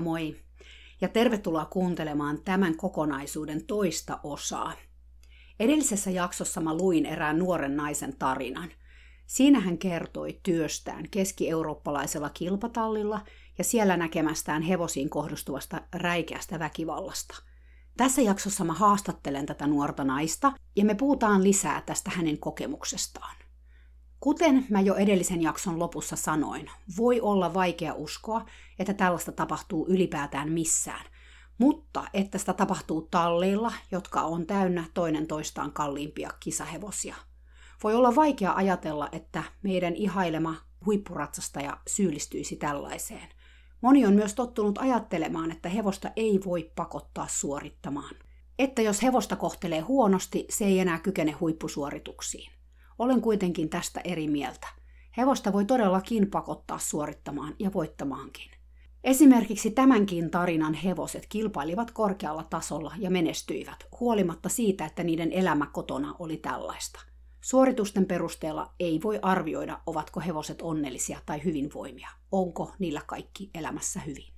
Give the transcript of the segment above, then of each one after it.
Moikka moi ja tervetuloa kuuntelemaan tämän kokonaisuuden toista osaa. Edellisessä jaksossa mä luin erään nuoren naisen tarinan. Siinä hän kertoi työstään keski-eurooppalaisella kilpatallilla ja siellä näkemästään hevosiin kohdustuvasta räikeästä väkivallasta. Tässä jaksossa mä haastattelen tätä nuorta naista ja me puhutaan lisää tästä hänen kokemuksestaan. Kuten mä jo edellisen jakson lopussa sanoin, voi olla vaikea uskoa, että tällaista tapahtuu ylipäätään missään, mutta että sitä tapahtuu talleilla, jotka on täynnä toinen toistaan kalliimpia kisahevosia. Voi olla vaikea ajatella, että meidän ihailema huippuratsastaja syyllistyisi tällaiseen. Moni on myös tottunut ajattelemaan, että hevosta ei voi pakottaa suorittamaan. Että jos hevosta kohtelee huonosti, se ei enää kykene huippusuorituksiin. Olen kuitenkin tästä eri mieltä. Hevosta voi todellakin pakottaa suorittamaan ja voittamaankin. Esimerkiksi tämänkin tarinan hevoset kilpailivat korkealla tasolla ja menestyivät, huolimatta siitä, että niiden elämä kotona oli tällaista. Suoritusten perusteella ei voi arvioida, ovatko hevoset onnellisia tai hyvinvoimia. Onko niillä kaikki elämässä hyvin.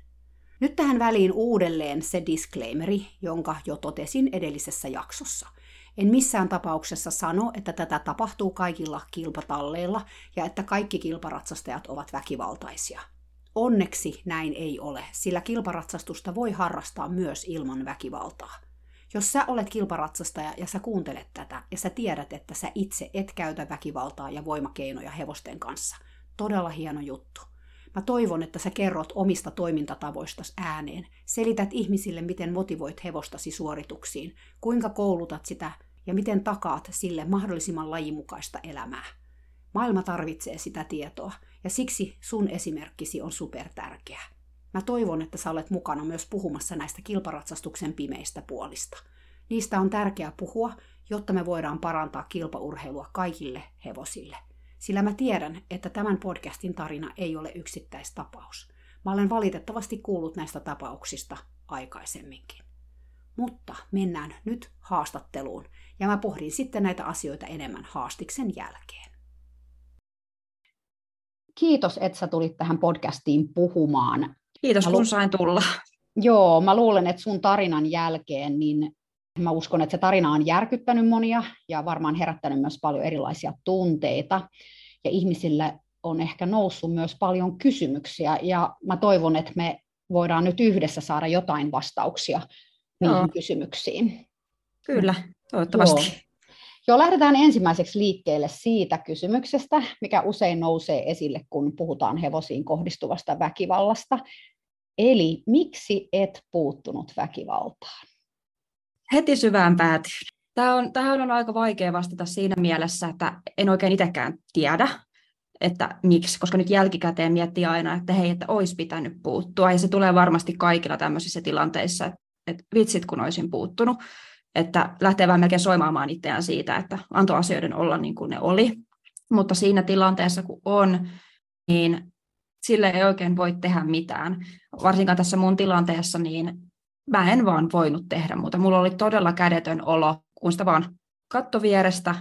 Nyt tähän väliin uudelleen se disclaimeri, jonka jo totesin edellisessä jaksossa – en missään tapauksessa sano, että tätä tapahtuu kaikilla kilpatalleilla ja että kaikki kilparatsastajat ovat väkivaltaisia. Onneksi näin ei ole, sillä kilparatsastusta voi harrastaa myös ilman väkivaltaa. Jos sä olet kilparatsastaja ja sä kuuntelet tätä ja sä tiedät, että sä itse et käytä väkivaltaa ja voimakeinoja hevosten kanssa, todella hieno juttu. Mä toivon, että sä kerrot omista toimintatavoistasi ääneen, selität ihmisille, miten motivoit hevostasi suorituksiin, kuinka koulutat sitä ja miten takaat sille mahdollisimman lajimukaista elämää. Maailma tarvitsee sitä tietoa, ja siksi sun esimerkkisi on supertärkeä. Mä toivon, että sä olet mukana myös puhumassa näistä kilparatsastuksen pimeistä puolista. Niistä on tärkeää puhua, jotta me voidaan parantaa kilpaurheilua kaikille hevosille. Sillä mä tiedän, että tämän podcastin tarina ei ole yksittäistapaus. Mä olen valitettavasti kuullut näistä tapauksista aikaisemminkin. Mutta mennään nyt haastatteluun, ja mä pohdin sitten näitä asioita enemmän haastiksen jälkeen. Kiitos, että sä tulit tähän podcastiin puhumaan. Kiitos, kun sain tulla. Joo, mä luulen, että sun tarinan jälkeen, niin mä uskon, että se tarina on järkyttänyt monia ja varmaan herättänyt myös paljon erilaisia tunteita. Ja ihmisille on ehkä noussut myös paljon kysymyksiä, ja mä toivon, että me voidaan nyt yhdessä saada jotain vastauksia niihin Joo. kysymyksiin. Kyllä, toivottavasti. Joo. Joo, lähdetään ensimmäiseksi liikkeelle siitä kysymyksestä, mikä usein nousee esille, kun puhutaan hevosiin kohdistuvasta väkivallasta. Eli miksi et puuttunut väkivaltaan? Heti syvään päätyyn. Tämä on, tähän on aika vaikea vastata siinä mielessä, että en oikein itsekään tiedä, että miksi, koska nyt jälkikäteen miettii aina, että hei, että olisi pitänyt puuttua, ja se tulee varmasti kaikilla tämmöisissä tilanteissa, että vitsit kun olisin puuttunut, että lähtee vähän melkein soimaamaan itseään siitä, että antoi asioiden olla niin kuin ne oli. Mutta siinä tilanteessa kun on, niin sille ei oikein voi tehdä mitään. Varsinkaan tässä mun tilanteessa, niin mä en vaan voinut tehdä muuta. Mulla oli todella kädetön olo, kun sitä vaan katto vierestä.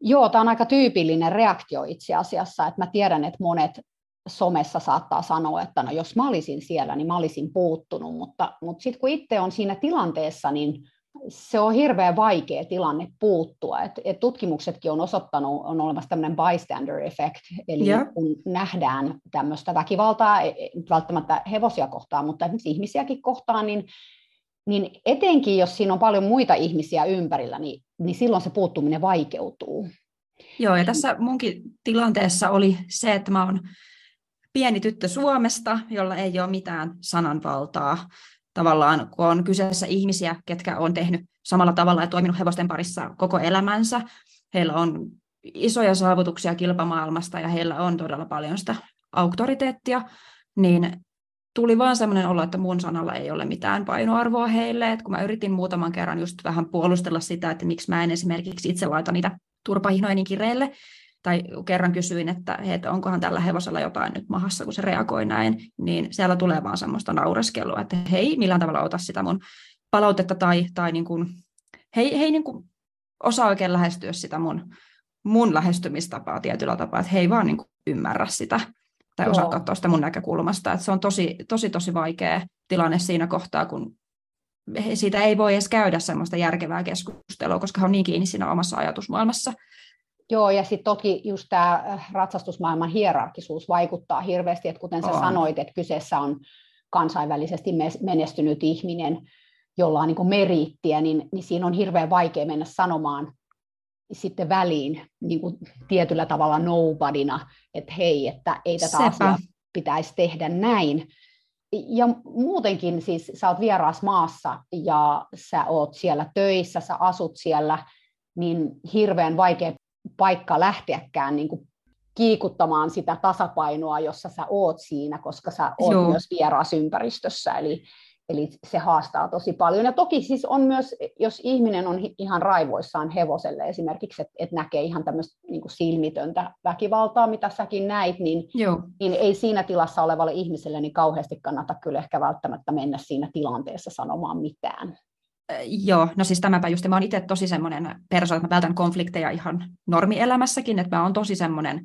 Joo, tämä on aika tyypillinen reaktio itse asiassa, että mä tiedän, että monet somessa saattaa sanoa, että no jos mä olisin siellä, niin mä olisin puuttunut, mutta, mutta sitten kun itse on siinä tilanteessa, niin se on hirveän vaikea tilanne puuttua. Et, et tutkimuksetkin on osoittanut, on olemassa tämmöinen bystander effect, eli yeah. kun nähdään tämmöistä väkivaltaa, ei e, välttämättä hevosia kohtaan, mutta esimerkiksi ihmisiäkin kohtaan, niin, niin etenkin jos siinä on paljon muita ihmisiä ympärillä, niin, niin silloin se puuttuminen vaikeutuu. Joo, ja tässä munkin tilanteessa oli se, että mä oon pieni tyttö Suomesta, jolla ei ole mitään sananvaltaa. Tavallaan, kun on kyseessä ihmisiä, ketkä on tehnyt samalla tavalla ja toiminut hevosten parissa koko elämänsä. Heillä on isoja saavutuksia kilpamaailmasta ja heillä on todella paljon sitä auktoriteettia. niin tuli vaan sellainen olo, että mun sanalla ei ole mitään painoarvoa heille. Et kun mä yritin muutaman kerran just vähän puolustella sitä, että miksi mä en esimerkiksi itse laita niitä turpahinoja niin kireille, tai kerran kysyin, että, hei, että onkohan tällä hevosella jotain nyt mahassa, kun se reagoi näin, niin siellä tulee vaan semmoista naureskelua, että hei, millään tavalla ota sitä mun palautetta tai, tai niin kuin, he, he ei niin kuin osaa oikein lähestyä sitä mun, mun lähestymistapaa tietyllä tapaa, että he ei vaan niin kuin ymmärrä sitä tai osaa katsoa sitä mun näkökulmasta. Että se on tosi, tosi, tosi vaikea tilanne siinä kohtaa, kun siitä ei voi edes käydä semmoista järkevää keskustelua, koska hän on niin kiinni siinä omassa ajatusmaailmassa. Joo, ja sitten toki just tämä äh, ratsastusmaailman hierarkisuus vaikuttaa hirveästi, että kuten sä on. sanoit, että kyseessä on kansainvälisesti menestynyt ihminen, jolla on niin meriittiä, niin, niin siinä on hirveän vaikea mennä sanomaan sitten väliin niin kuin tietyllä tavalla nobodyna, että hei, että ei tätä Sepä. asiaa pitäisi tehdä näin. Ja muutenkin siis sä oot vieraas maassa ja sä oot siellä töissä, sä asut siellä, niin hirveän vaikea paikka lähteäkään niin kuin kiikuttamaan sitä tasapainoa, jossa sä oot siinä, koska sä oot Joo. myös vieraas ympäristössä. Eli, Eli se haastaa tosi paljon. Ja toki siis on myös, jos ihminen on ihan raivoissaan hevoselle esimerkiksi, että et näkee ihan tämmöistä niin silmitöntä väkivaltaa, mitä säkin näit, niin, Joo. niin ei siinä tilassa olevalle ihmiselle niin kauheasti kannata kyllä ehkä välttämättä mennä siinä tilanteessa sanomaan mitään. Joo, no siis tämäpä just, mä oon itse tosi semmoinen persoona, että mä vältän konflikteja ihan normielämässäkin, että mä oon tosi semmoinen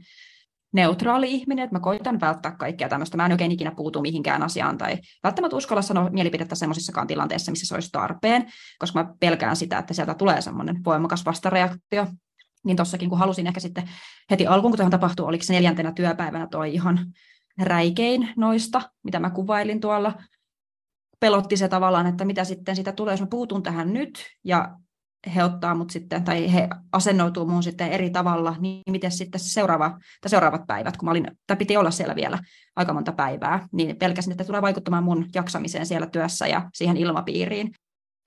neutraali ihminen, että mä koitan välttää kaikkea tämmöistä. Mä en oikein ikinä puutu mihinkään asiaan tai välttämättä uskalla sanoa mielipidettä semmoisissakaan tilanteissa, missä se olisi tarpeen, koska mä pelkään sitä, että sieltä tulee semmoinen voimakas vastareaktio. Niin tossakin, kun halusin ehkä sitten heti alkuun, kun tuohon tapahtui, oliko se neljäntenä työpäivänä toi ihan räikein noista, mitä mä kuvailin tuolla, pelotti se tavallaan, että mitä sitten sitä tulee, jos mä puutun tähän nyt ja he ottaa mut sitten, tai he asennoituu muun sitten eri tavalla, niin miten sitten se seuraava, tai seuraavat päivät, kun mä olin, tai piti olla siellä vielä aika monta päivää, niin pelkäsin, että tulee vaikuttamaan mun jaksamiseen siellä työssä ja siihen ilmapiiriin.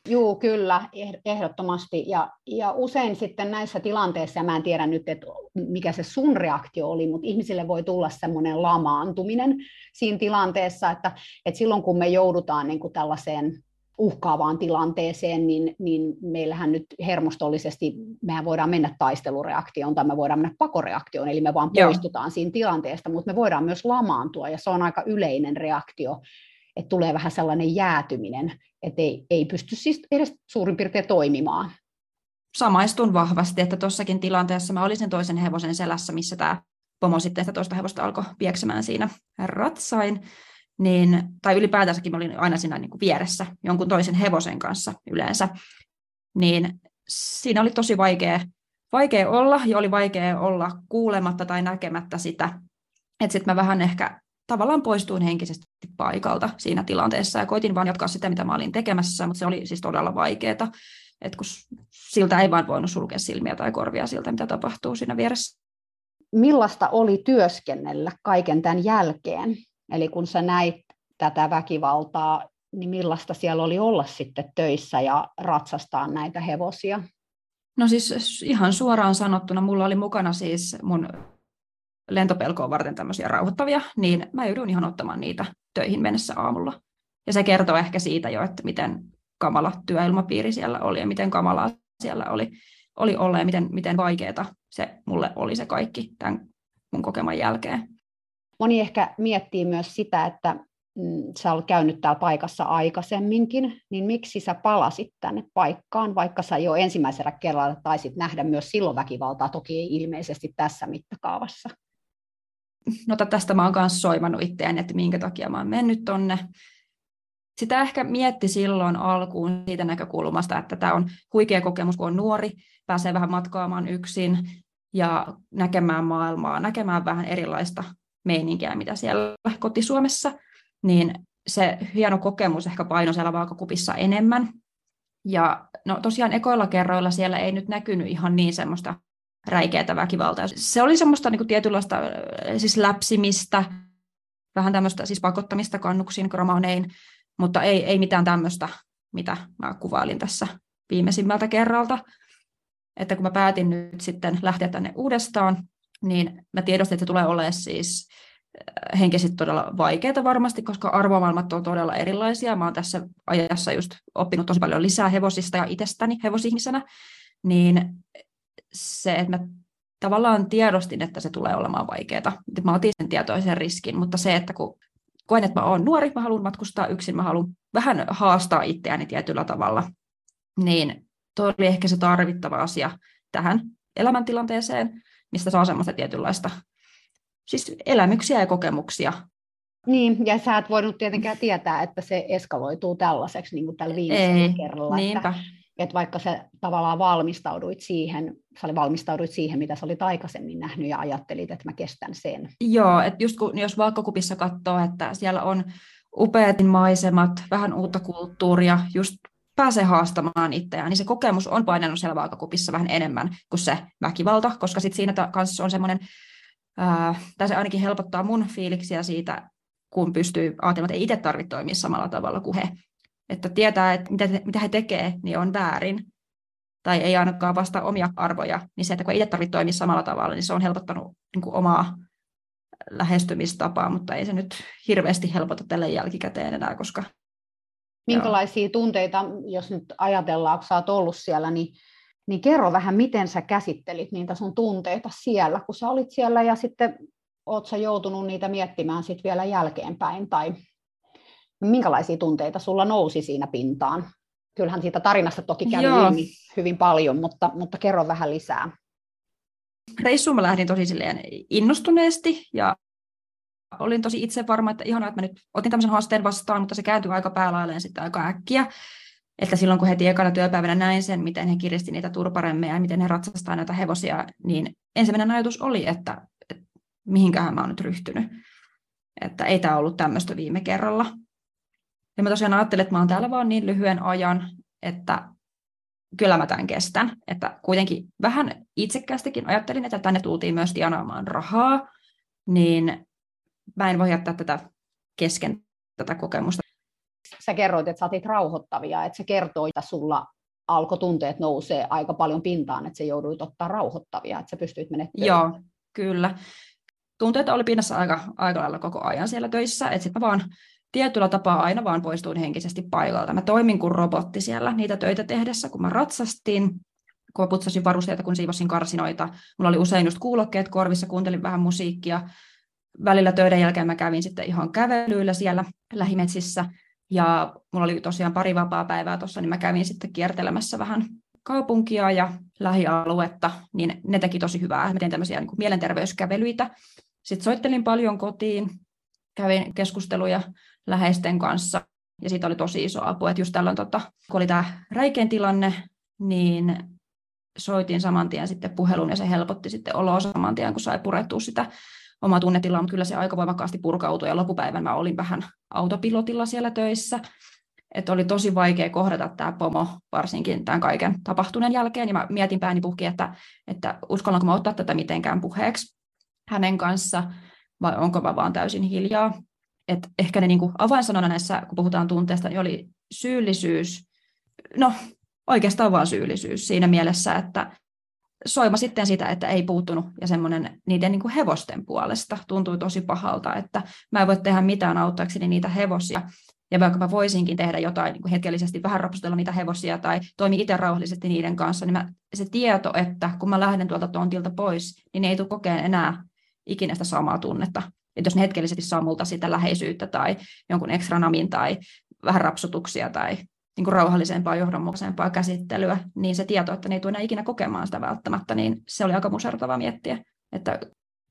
Joo, kyllä, ehdottomasti. Ja, ja usein sitten näissä tilanteissa, ja mä en tiedä nyt, että mikä se sun reaktio oli, mutta ihmisille voi tulla semmoinen lamaantuminen siinä tilanteessa, että, että silloin kun me joudutaan niin kuin tällaiseen uhkaavaan tilanteeseen, niin, niin meillähän nyt hermostollisesti, mehän voidaan mennä taistelureaktioon tai me voidaan mennä pakoreaktioon, eli me vaan poistutaan Joo. siinä tilanteesta, mutta me voidaan myös lamaantua, ja se on aika yleinen reaktio, että tulee vähän sellainen jäätyminen, että ei, ei pysty siis edes suurin piirtein toimimaan. Samaistun vahvasti, että tuossakin tilanteessa mä olisin toisen hevosen selässä, missä tämä pomo sitten sitä toista hevosta alkoi pieksemään siinä ratsain niin, tai ylipäätänsäkin mä olin aina siinä niin kuin vieressä jonkun toisen hevosen kanssa yleensä, niin siinä oli tosi vaikea, vaikea olla ja oli vaikea olla kuulematta tai näkemättä sitä, että sitten mä vähän ehkä tavallaan poistuin henkisesti paikalta siinä tilanteessa ja koitin vaan jatkaa sitä, mitä mä olin tekemässä, mutta se oli siis todella vaikeaa, että kun siltä ei vaan voinut sulkea silmiä tai korvia siltä, mitä tapahtuu siinä vieressä. Millaista oli työskennellä kaiken tämän jälkeen? Eli kun sä näit tätä väkivaltaa, niin millaista siellä oli olla sitten töissä ja ratsastaa näitä hevosia? No siis ihan suoraan sanottuna, mulla oli mukana siis mun lentopelkoon varten tämmöisiä rauhoittavia, niin mä joudun ihan ottamaan niitä töihin mennessä aamulla. Ja se kertoo ehkä siitä jo, että miten kamala työilmapiiri siellä oli ja miten kamalaa siellä oli, oli olla ja miten, miten vaikeaa se mulle oli se kaikki tämän mun kokeman jälkeen. Moni ehkä miettii myös sitä, että mm, sä olet käynyt täällä paikassa aikaisemminkin, niin miksi sä palasit tänne paikkaan, vaikka sä jo ensimmäisellä kerralla taisit nähdä myös silloin väkivaltaa, toki ei ilmeisesti tässä mittakaavassa? No tästä mä oon myös soimannut itseäni, että minkä takia mä oon mennyt tonne. Sitä ehkä mietti silloin alkuun siitä näkökulmasta, että tämä on huikea kokemus, kun on nuori, pääsee vähän matkaamaan yksin ja näkemään maailmaa, näkemään vähän erilaista meininkiä, mitä siellä kotisuomessa, niin se hieno kokemus ehkä paino siellä vaakakupissa enemmän. Ja no tosiaan ekoilla kerroilla siellä ei nyt näkynyt ihan niin semmoista räikeätä väkivaltaa. Se oli semmoista niin kuin tietynlaista siis läpsimistä, vähän tämmöistä siis pakottamista kannuksiin, kromonein, mutta ei, ei mitään tämmöistä, mitä mä kuvailin tässä viimeisimmältä kerralta. Että kun mä päätin nyt sitten lähteä tänne uudestaan, niin mä tiedostin, että se tulee olemaan siis henkisesti todella vaikeita varmasti, koska arvomaailmat on todella erilaisia. Mä oon tässä ajassa just oppinut tosi paljon lisää hevosista ja itsestäni hevosihmisenä, niin se, että mä tavallaan tiedostin, että se tulee olemaan vaikeaa. Mä otin sen tietoisen riskin, mutta se, että kun koen, että mä oon nuori, mä haluan matkustaa yksin, mä haluan vähän haastaa itseäni tietyllä tavalla, niin tuo oli ehkä se tarvittava asia tähän elämäntilanteeseen, mistä saa semmoista tietynlaista siis elämyksiä ja kokemuksia. Niin, ja sä et voinut tietenkään tietää, että se eskaloituu tällaiseksi, niin kuin tällä viimeisellä kerralla. Niinpä. Että, että vaikka sä tavallaan valmistauduit siihen, sä valmistauduit siihen, mitä sä olit aikaisemmin nähnyt ja ajattelit, että mä kestän sen. Joo, että just kun, jos vaakakupissa katsoo, että siellä on upeatin maisemat, vähän uutta kulttuuria, just pääsee haastamaan itseään, niin se kokemus on painanut siellä vaakakupissa vähän enemmän kuin se väkivalta, koska sitten siinä kanssa on semmoinen, tai se ainakin helpottaa mun fiiliksiä siitä, kun pystyy ajattelemaan, että ei itse tarvitse toimia samalla tavalla kuin he. Että tietää, että mitä, mitä he tekee, niin on väärin, tai ei ainakaan vasta omia arvoja, niin se, että kun itse tarvitse toimia samalla tavalla, niin se on helpottanut niin kuin omaa lähestymistapaa, mutta ei se nyt hirveästi helpota tälle jälkikäteen enää, koska Minkälaisia Joo. tunteita, jos nyt ajatellaan, kun sä oot ollut siellä, niin, niin kerro vähän, miten sä käsittelit niitä sun tunteita siellä, kun sä olit siellä ja sitten oot sä joutunut niitä miettimään sitten vielä jälkeenpäin, tai minkälaisia tunteita sulla nousi siinä pintaan? Kyllähän siitä tarinasta toki kävi Joo. ilmi hyvin paljon, mutta, mutta kerro vähän lisää. Reissuun mä lähdin tosi innostuneesti ja olin tosi itse varma, että ihanaa, että mä nyt otin tämmöisen haasteen vastaan, mutta se kääntyi aika päälailleen sitten aika äkkiä. Että silloin kun heti ekana työpäivänä näin sen, miten he kiristi niitä turparemmeja ja miten he ratsastaa näitä hevosia, niin ensimmäinen ajatus oli, että, että mihinkähän mä oon nyt ryhtynyt. Että ei tämä ollut tämmöistä viime kerralla. Ja mä tosiaan ajattelin, että mä oon täällä vaan niin lyhyen ajan, että kyllä mä tämän kestän. Että kuitenkin vähän itsekkäästikin ajattelin, että tänne tultiin myös tienaamaan rahaa, niin mä en voi jättää tätä kesken tätä kokemusta. Sä kerroit, että sä otit rauhoittavia, että se kertoi, että sulla alkoi tunteet nousee aika paljon pintaan, että se jouduit ottaa rauhoittavia, että sä pystyit menemään Joo, kyllä. Tunteet oli pinnassa aika, aika lailla koko ajan siellä töissä, että sitten vaan tietyllä tapaa aina vaan poistuin henkisesti paikalta. Mä toimin kuin robotti siellä niitä töitä tehdessä, kun mä ratsastin, kun mä putsasin varusteita, kun siivosin karsinoita. Mulla oli usein just kuulokkeet korvissa, kuuntelin vähän musiikkia, välillä töiden jälkeen mä kävin sitten ihan kävelyillä siellä lähimetsissä, ja mulla oli tosiaan pari vapaa päivää tuossa, niin mä kävin sitten kiertelemässä vähän kaupunkia ja lähialuetta, niin ne teki tosi hyvää. Mä tein tämmöisiä niin kuin mielenterveyskävelyitä. Sitten soittelin paljon kotiin, kävin keskusteluja läheisten kanssa, ja siitä oli tosi iso apu, että just tällöin, tota, kun oli tämä räikein tilanne, niin soitin saman tien sitten puhelun, ja se helpotti sitten oloa saman tien, kun sai purettua sitä oma tunnetila, mutta kyllä se aika voimakkaasti purkautui ja loppupäivän mä olin vähän autopilotilla siellä töissä. Että oli tosi vaikea kohdata tämä pomo, varsinkin tämän kaiken tapahtuneen jälkeen. Ja mä mietin pääni puhki, että, että uskallanko mä ottaa tätä mitenkään puheeksi hänen kanssa, vai onko mä vaan täysin hiljaa. Et ehkä ne niinku avainsanona näissä, kun puhutaan tunteesta, niin oli syyllisyys. No, oikeastaan vaan syyllisyys siinä mielessä, että soima sitten sitä, että ei puuttunut ja semmoinen niiden niin kuin hevosten puolesta tuntui tosi pahalta, että mä en voi tehdä mitään auttaakseni niitä hevosia. Ja vaikka mä voisinkin tehdä jotain niin kuin hetkellisesti, vähän rapsutella niitä hevosia tai toimi itse rauhallisesti niiden kanssa, niin mä, se tieto, että kun mä lähden tuolta tontilta pois, niin ne ei tule kokeen enää ikinä sitä samaa tunnetta. Että jos ne hetkellisesti saa multa sitä läheisyyttä tai jonkun ekstra namin tai vähän rapsutuksia tai niin kuin rauhallisempaa, johdonmukaisempaa käsittelyä, niin se tieto, että ne ei tule enää ikinä kokemaan sitä välttämättä, niin se oli aika musertava miettiä. Että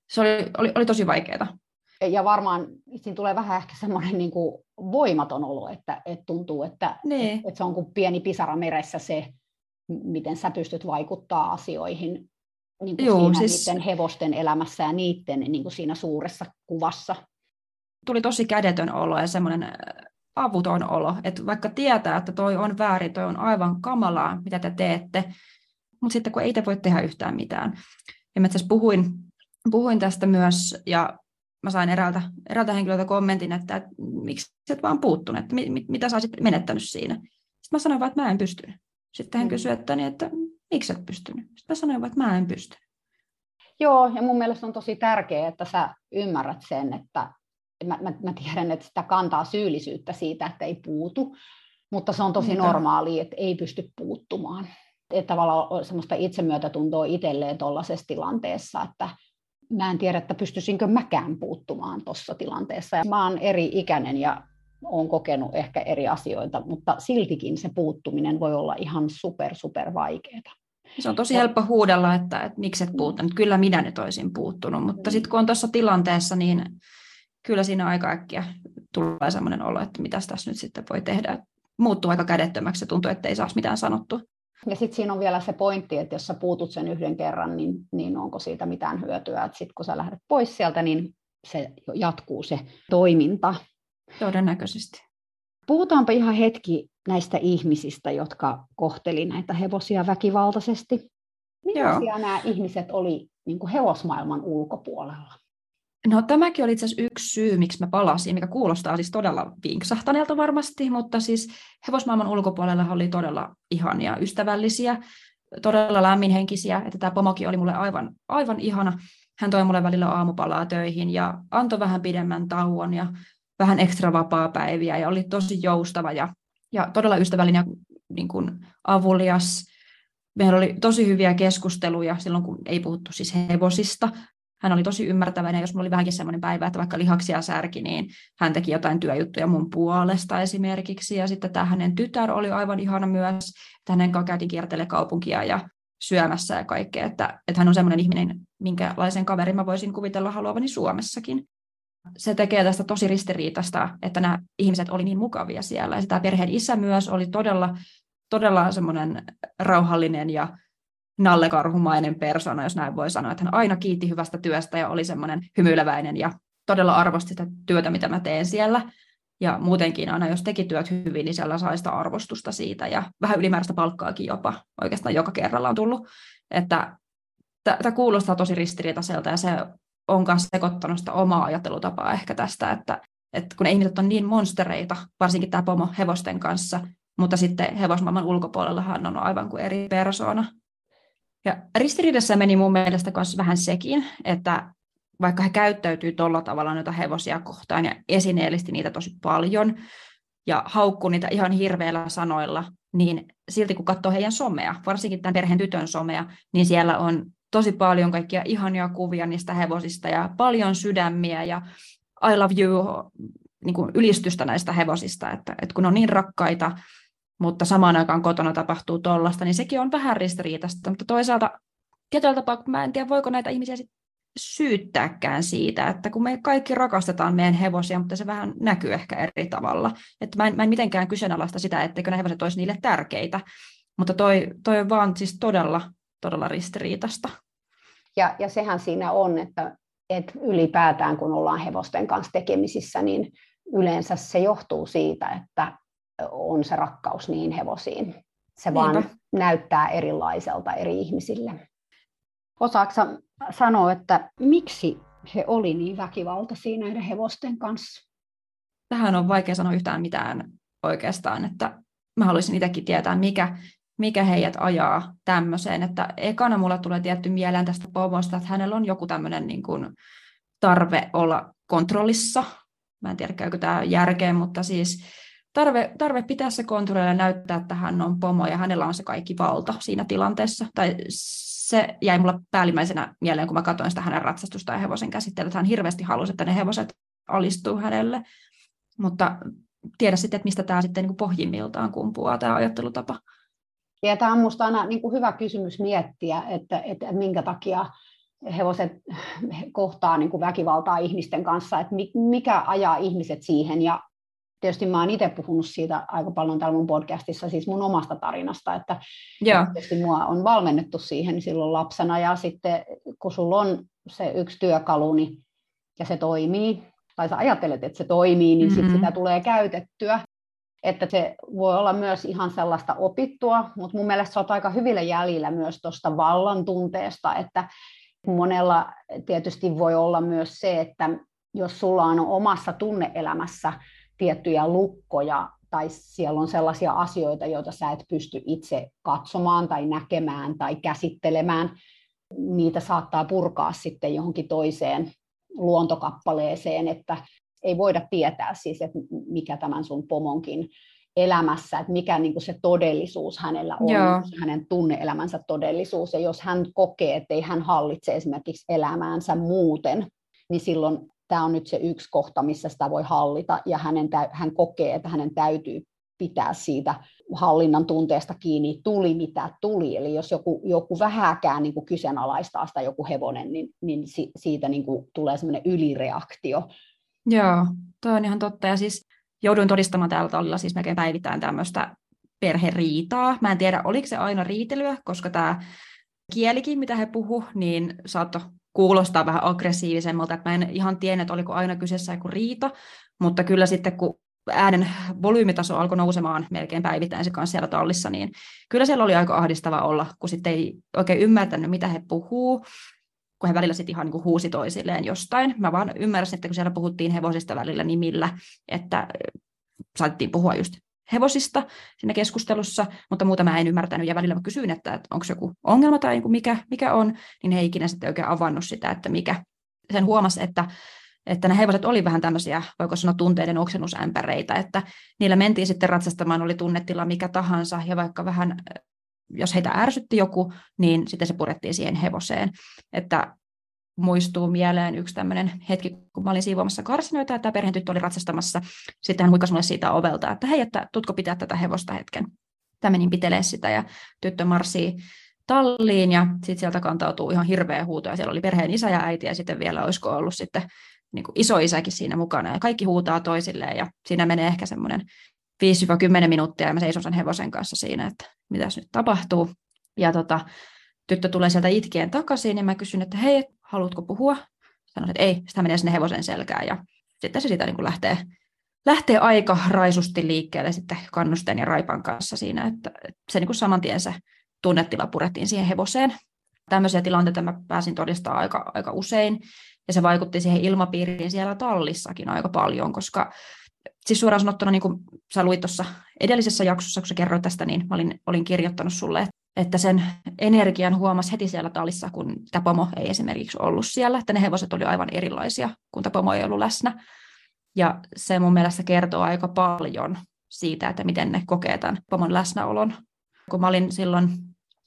se oli, oli, oli tosi vaikeaa. Ja varmaan siinä tulee vähän ehkä semmoinen niin kuin voimaton olo, että, että tuntuu, että, niin. että, että se on kuin pieni pisara meressä se, miten sä pystyt vaikuttaa asioihin niin kuin Joo, siinä siis... niiden hevosten elämässä ja niiden niin kuin siinä suuressa kuvassa. Tuli tosi kädetön olo ja semmoinen avuton olo, että vaikka tietää, että toi on väärin, toi on aivan kamalaa, mitä te teette, mutta sitten kun ei te voi tehdä yhtään mitään. Ja mä puhuin, puhuin tästä myös, ja mä sain eräältä, eräältä henkilöltä kommentin, että, että miksi et vaan puuttunut, että mit, mitä sä olisit menettänyt siinä. Sitten mä sanoin vaan, että mä en pystynyt. Sitten hän mm. kysyi, että, niin, että miksi et pystynyt. Sitten mä sanoin että mä en pystynyt. Joo, ja mun mielestä on tosi tärkeää, että sä ymmärrät sen, että mä, mä, mä tiedän, että sitä kantaa syyllisyyttä siitä, että ei puutu, mutta se on tosi Mitä? normaalia, että ei pysty puuttumaan. Että tavallaan semmoista itsemyötätuntoa itselleen tuollaisessa tilanteessa, että mä en tiedä, että pystyisinkö mäkään puuttumaan tuossa tilanteessa. Ja mä oon eri ikäinen ja olen kokenut ehkä eri asioita, mutta siltikin se puuttuminen voi olla ihan super, super vaikeaa. Se on tosi helppo huudella, että, että miksi et puuttunut. Kyllä minä nyt olisin puuttunut, mutta mm. sitten kun on tuossa tilanteessa, niin kyllä siinä aika äkkiä tulee sellainen olo, että mitä tässä nyt sitten voi tehdä. Muuttuu aika kädettömäksi ja tuntuu, että ei saa mitään sanottua. Ja sitten siinä on vielä se pointti, että jos sä puutut sen yhden kerran, niin, niin onko siitä mitään hyötyä. Sitten kun sä lähdet pois sieltä, niin se jatkuu se toiminta. Todennäköisesti. Puhutaanpa ihan hetki näistä ihmisistä, jotka kohteli näitä hevosia väkivaltaisesti. Millaisia nämä ihmiset oli niin kuin hevosmaailman ulkopuolella? No tämäkin oli itse asiassa yksi syy, miksi mä palasin, mikä kuulostaa siis todella vinksahtaneelta varmasti, mutta siis hevosmaailman ulkopuolella oli todella ihania, ystävällisiä, todella lämminhenkisiä, että tämä pomokin oli mulle aivan, aivan ihana. Hän toi mulle välillä aamupalaa töihin ja antoi vähän pidemmän tauon ja vähän ekstra vapaa-päiviä ja oli tosi joustava ja, ja todella ystävällinen ja niin kuin avulias. Meillä oli tosi hyviä keskusteluja silloin, kun ei puhuttu siis hevosista, hän oli tosi ymmärtäväinen, jos mulla oli vähänkin semmoinen päivä, että vaikka lihaksia särki, niin hän teki jotain työjuttuja mun puolesta esimerkiksi. Ja sitten tämä hänen tytär oli aivan ihana myös, että hänen kanssa käytiin kiertele kaupunkia ja syömässä ja kaikkea. Että, että hän on semmoinen ihminen, minkälaisen kaverin mä voisin kuvitella haluavani Suomessakin. Se tekee tästä tosi ristiriitasta, että nämä ihmiset oli niin mukavia siellä. Ja tämä perheen isä myös oli todella, todella semmoinen rauhallinen ja nallekarhumainen persona, jos näin voi sanoa, että hän aina kiitti hyvästä työstä ja oli semmoinen hymyileväinen ja todella arvosti sitä työtä, mitä mä teen siellä. Ja muutenkin aina, jos teki työt hyvin, niin siellä sai sitä arvostusta siitä ja vähän ylimääräistä palkkaakin jopa oikeastaan joka kerralla on tullut. Että tämä kuulostaa tosi ristiriitaiselta ja se on myös sekoittanut sitä omaa ajattelutapaa ehkä tästä, että, että kun ihmiset on niin monstereita, varsinkin tämä pomo hevosten kanssa, mutta sitten hevosmaailman ulkopuolella hän on aivan kuin eri persoona. Ja ristiriidassa meni mun mielestä myös vähän sekin, että vaikka he käyttäytyy tuolla tavalla noita hevosia kohtaan ja esineellisti niitä tosi paljon ja haukku niitä ihan hirveillä sanoilla, niin silti kun katsoo heidän somea, varsinkin tämän perheen tytön somea, niin siellä on tosi paljon kaikkia ihania kuvia niistä hevosista ja paljon sydämiä ja I love you niin kuin ylistystä näistä hevosista, että, että kun on niin rakkaita mutta samaan aikaan kotona tapahtuu tollasta, niin sekin on vähän ristiriitaista, mutta toisaalta tietyllä tapaa, mä en tiedä, voiko näitä ihmisiä sit syyttääkään siitä, että kun me kaikki rakastetaan meidän hevosia, mutta se vähän näkyy ehkä eri tavalla. Että mä en, mä en mitenkään kyseenalaista sitä, etteikö ne hevoset olisi niille tärkeitä, mutta toi, toi on vaan siis todella, todella ristiriitasta. Ja, ja sehän siinä on, että, että ylipäätään kun ollaan hevosten kanssa tekemisissä, niin yleensä se johtuu siitä, että on se rakkaus niin hevosiin. Se Niinpä. vaan näyttää erilaiselta eri ihmisille. Osaatko sanoa, että miksi he oli niin väkivaltaisia näiden hevosten kanssa? Tähän on vaikea sanoa yhtään mitään oikeastaan, että mä haluaisin itsekin tietää, mikä, mikä heidät ajaa tämmöiseen. Että ekana mulla tulee tietty mieleen tästä pomosta, että hänellä on joku tämmöinen niin kuin tarve olla kontrollissa. Mä en tiedä, käykö tämä järkeen, mutta siis tarve, tarve pitää se kontrolli ja näyttää, että hän on pomo ja hänellä on se kaikki valta siinä tilanteessa. Tai se jäi mulla päällimmäisenä mieleen, kun mä katsoin sitä hänen ratsastusta ja hevosen käsittelyä, että hän hirveästi halusi, että ne hevoset alistuu hänelle. Mutta tiedä sitten, että mistä tämä sitten niin pohjimmiltaan kumpuaa, tämä ajattelutapa. Ja tämä on minusta aina niin kuin hyvä kysymys miettiä, että, että minkä takia hevoset kohtaa niin kuin väkivaltaa ihmisten kanssa, että mikä ajaa ihmiset siihen. Ja tietysti mä oon itse puhunut siitä aika paljon täällä mun podcastissa, siis mun omasta tarinasta, että Joo. tietysti mua on valmennettu siihen silloin lapsena, ja sitten kun sulla on se yksi työkalu, niin, ja se toimii, tai sä ajattelet, että se toimii, niin mm-hmm. sit sitä tulee käytettyä, että se voi olla myös ihan sellaista opittua, mutta mun mielestä se on aika hyvillä jäljillä myös tuosta vallan tunteesta, että monella tietysti voi olla myös se, että jos sulla on omassa tunneelämässä tiettyjä lukkoja tai siellä on sellaisia asioita, joita sä et pysty itse katsomaan tai näkemään tai käsittelemään, niitä saattaa purkaa sitten johonkin toiseen luontokappaleeseen, että ei voida tietää siis, että mikä tämän sun pomonkin elämässä, että mikä niin kuin se todellisuus hänellä on, Joo. hänen tunneelämänsä todellisuus. Ja jos hän kokee, että ei hän hallitse esimerkiksi elämäänsä muuten, niin silloin tämä on nyt se yksi kohta, missä sitä voi hallita, ja hänen, hän kokee, että hänen täytyy pitää siitä hallinnan tunteesta kiinni, tuli mitä tuli. Eli jos joku, joku vähäkään niin kuin kyseenalaistaa sitä joku hevonen, niin, niin si, siitä niin kuin tulee semmoinen ylireaktio. Joo, toi on ihan totta. Ja siis jouduin todistamaan täällä tallilla siis melkein päivittäin tämmöistä perheriitaa. Mä en tiedä, oliko se aina riitelyä, koska tämä kielikin, mitä he puhu, niin saattoi kuulostaa vähän aggressiivisemmalta. Mä en ihan tiennyt, että oliko aina kyseessä joku riita, mutta kyllä sitten kun äänen volyymitaso alkoi nousemaan melkein päivittäin se kanssa siellä tallissa, niin kyllä siellä oli aika ahdistava olla, kun sitten ei oikein ymmärtänyt, mitä he puhuu, kun he välillä sitten ihan niin kuin huusi toisilleen jostain. Mä vaan ymmärsin, että kun siellä puhuttiin hevosista välillä nimillä, että saatettiin puhua just hevosista siinä keskustelussa, mutta muuta mä en ymmärtänyt. Ja välillä mä kysyin, että, että onko joku ongelma tai niin mikä, mikä on, niin he ikinä sitten oikein avannut sitä, että mikä. Sen huomasi, että että ne hevoset oli vähän tämmöisiä, voiko sanoa tunteiden oksennusämpäreitä, että niillä mentiin sitten ratsastamaan, oli tunnetila mikä tahansa, ja vaikka vähän, jos heitä ärsytti joku, niin sitten se purettiin siihen hevoseen. Että muistuu mieleen yksi tämmöinen hetki, kun mä olin siivoamassa karsinoita, ja tämä perheen oli ratsastamassa. Sitten hän huikasi mulle siitä ovelta, että hei, että tutko pitää tätä hevosta hetken. Tämä menin pitelee sitä, ja tyttö marssii talliin, ja sitten sieltä kantautuu ihan hirveä huuto, ja siellä oli perheen isä ja äiti, ja sitten vielä olisiko ollut sitten niin kuin isoisäkin siinä mukana ja kaikki huutaa toisilleen ja siinä menee ehkä semmoinen 5-10 minuuttia ja mä seison sen hevosen kanssa siinä, että mitä nyt tapahtuu. Ja tota, tyttö tulee sieltä itkien takaisin ja mä kysyn, että hei, haluatko puhua? Sanoin, että ei, sitä menee sinne hevosen selkään ja sitten se siitä niin kuin lähtee, lähtee aika raisusti liikkeelle sitten kannusten ja raipan kanssa siinä, että se niin kuin saman tien se tunnetila purettiin siihen hevoseen. Tämmöisiä tilanteita mä pääsin todistamaan aika, aika usein. Ja se vaikutti siihen ilmapiiriin siellä tallissakin aika paljon, koska siis suoraan sanottuna, niin kuin sä luit tuossa edellisessä jaksossa, kun sä kerroit tästä, niin mä olin, olin kirjoittanut sulle, että sen energian huomasi heti siellä tallissa, kun tapomo ei esimerkiksi ollut siellä, että ne hevoset oli aivan erilaisia, kun tapomo ei ollut läsnä. Ja se mun mielestä kertoo aika paljon siitä, että miten ne kokee tämän pomon läsnäolon. Kun mä olin silloin,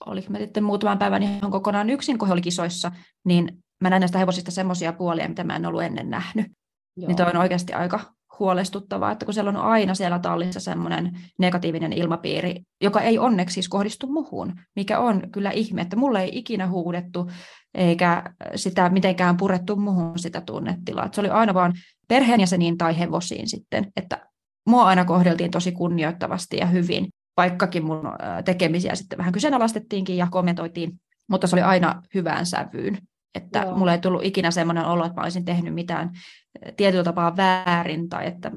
oliko mä sitten muutaman päivän ihan kokonaan yksin, kun he oli kisoissa, niin mä näen näistä hevosista semmoisia puolia, mitä mä en ollut ennen nähnyt. Joo. Niin toi on oikeasti aika huolestuttavaa, että kun siellä on aina siellä tallissa semmoinen negatiivinen ilmapiiri, joka ei onneksi siis kohdistu muhun, mikä on kyllä ihme, että mulle ei ikinä huudettu eikä sitä mitenkään purettu muhun sitä tunnetilaa. Että se oli aina vaan perheenjäseniin tai hevosiin sitten, että mua aina kohdeltiin tosi kunnioittavasti ja hyvin, vaikkakin mun tekemisiä sitten vähän kyseenalaistettiinkin ja kommentoitiin, mutta se oli aina hyvään sävyyn. Että Joo. mulle ei tullut ikinä semmoinen olo, että mä olisin tehnyt mitään eh, tietyllä tapaa väärin tai että